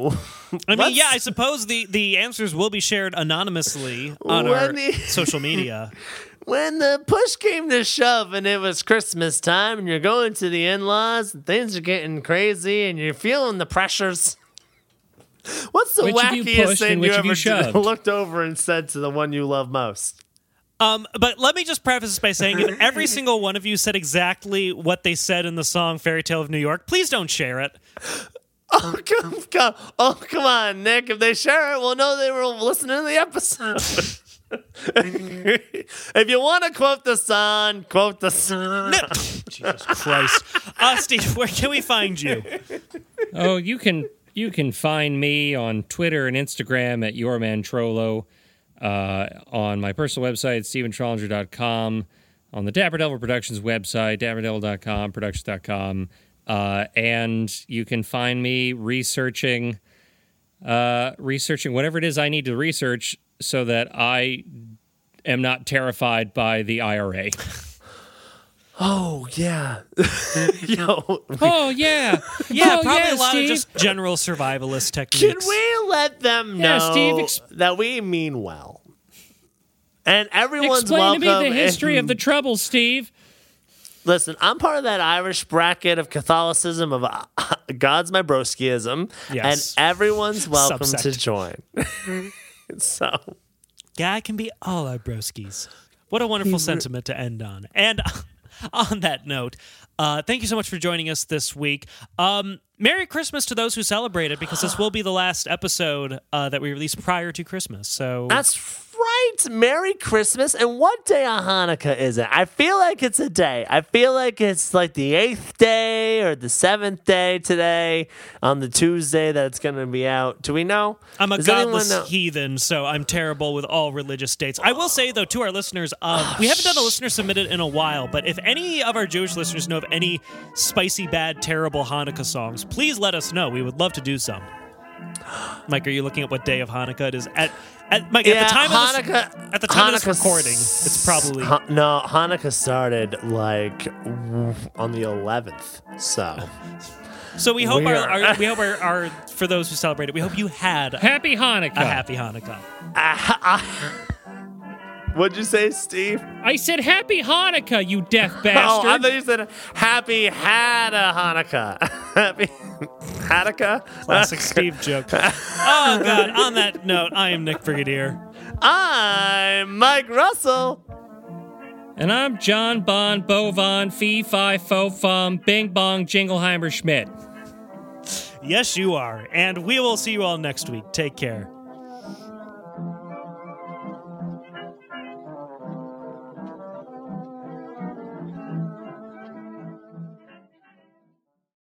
I mean, yeah, I suppose the, the answers will be shared anonymously on our social media. when the push came to shove and it was Christmas time and you're going to the in laws and things are getting crazy and you're feeling the pressures. What's the Which have you wackiest thing you have you ever shoved? looked over and said to the one you love most? Um, but let me just preface this by saying if every single one of you said exactly what they said in the song Fairy Tale of New York, please don't share it. Oh come, come, oh, come on, Nick. If they share it, we'll know they were listening to the episode. if you want to quote the song, quote the song. Jesus Christ. Uh, Steve, where can we find you? Oh, you can you can find me on Twitter and Instagram at yourmantrollo, uh, on my personal website, stephentrollinger.com, on the Dapper Devil Productions website, dapperdevil.com, productions.com, uh, and you can find me researching uh, researching whatever it is I need to research so that I am not terrified by the IRA. Oh yeah, yo. oh yeah, Yeah, oh, probably yeah, a lot Steve. of just general survivalist Can techniques. we let them know Yeah, Steve, ex- that we mean well? And everyone's Explain to welcome. me the history and- of the Troubles, Steve. Listen, I'm part of that Irish bracket of Catholicism of uh, God's my broskiism, Yes. and everyone's welcome to join. so, God can be all our broskies. What a wonderful sentiment to end on. And on that note, uh, thank you so much for joining us this week. Um, Merry Christmas to those who celebrate it, because this will be the last episode uh, that we release prior to Christmas. So That's right. Merry Christmas. And what day of Hanukkah is it? I feel like it's a day. I feel like it's like the eighth day or the seventh day today on the Tuesday that it's going to be out. Do we know? I'm a Does godless heathen, so I'm terrible with all religious dates. I will say though to our listeners, um, we haven't done a listener submitted in a while, but if any of our Jewish listeners know of any spicy, bad, terrible Hanukkah songs, please let us know. We would love to do some. Mike, are you looking at what day of Hanukkah it is? At, at Mike, Yeah, at the time of Hanukkah. this, at the time of Hanukkah this recording, it's probably Ha- no, Hanukkah started like on the 11th. So, so. We hope our, our we hope our, our for those who celebrate it, we hope you had a Happy Hanukkah. happy Hanukkah. What'd you say, Steve? I said Happy Hanukkah, you deaf bastard. Oh, I thought you said Happy Hada Hanukkah. Happy Hanukkah. Classic Steve joke. Oh God! On that note, I am Nick Brigadier. I'm Mike Russell. and I'm John Bon Bovon Fee Fi Fo Fum Bing Bong Jingleheimer Schmidt. Yes, you are. And we will see you all next week. Take care.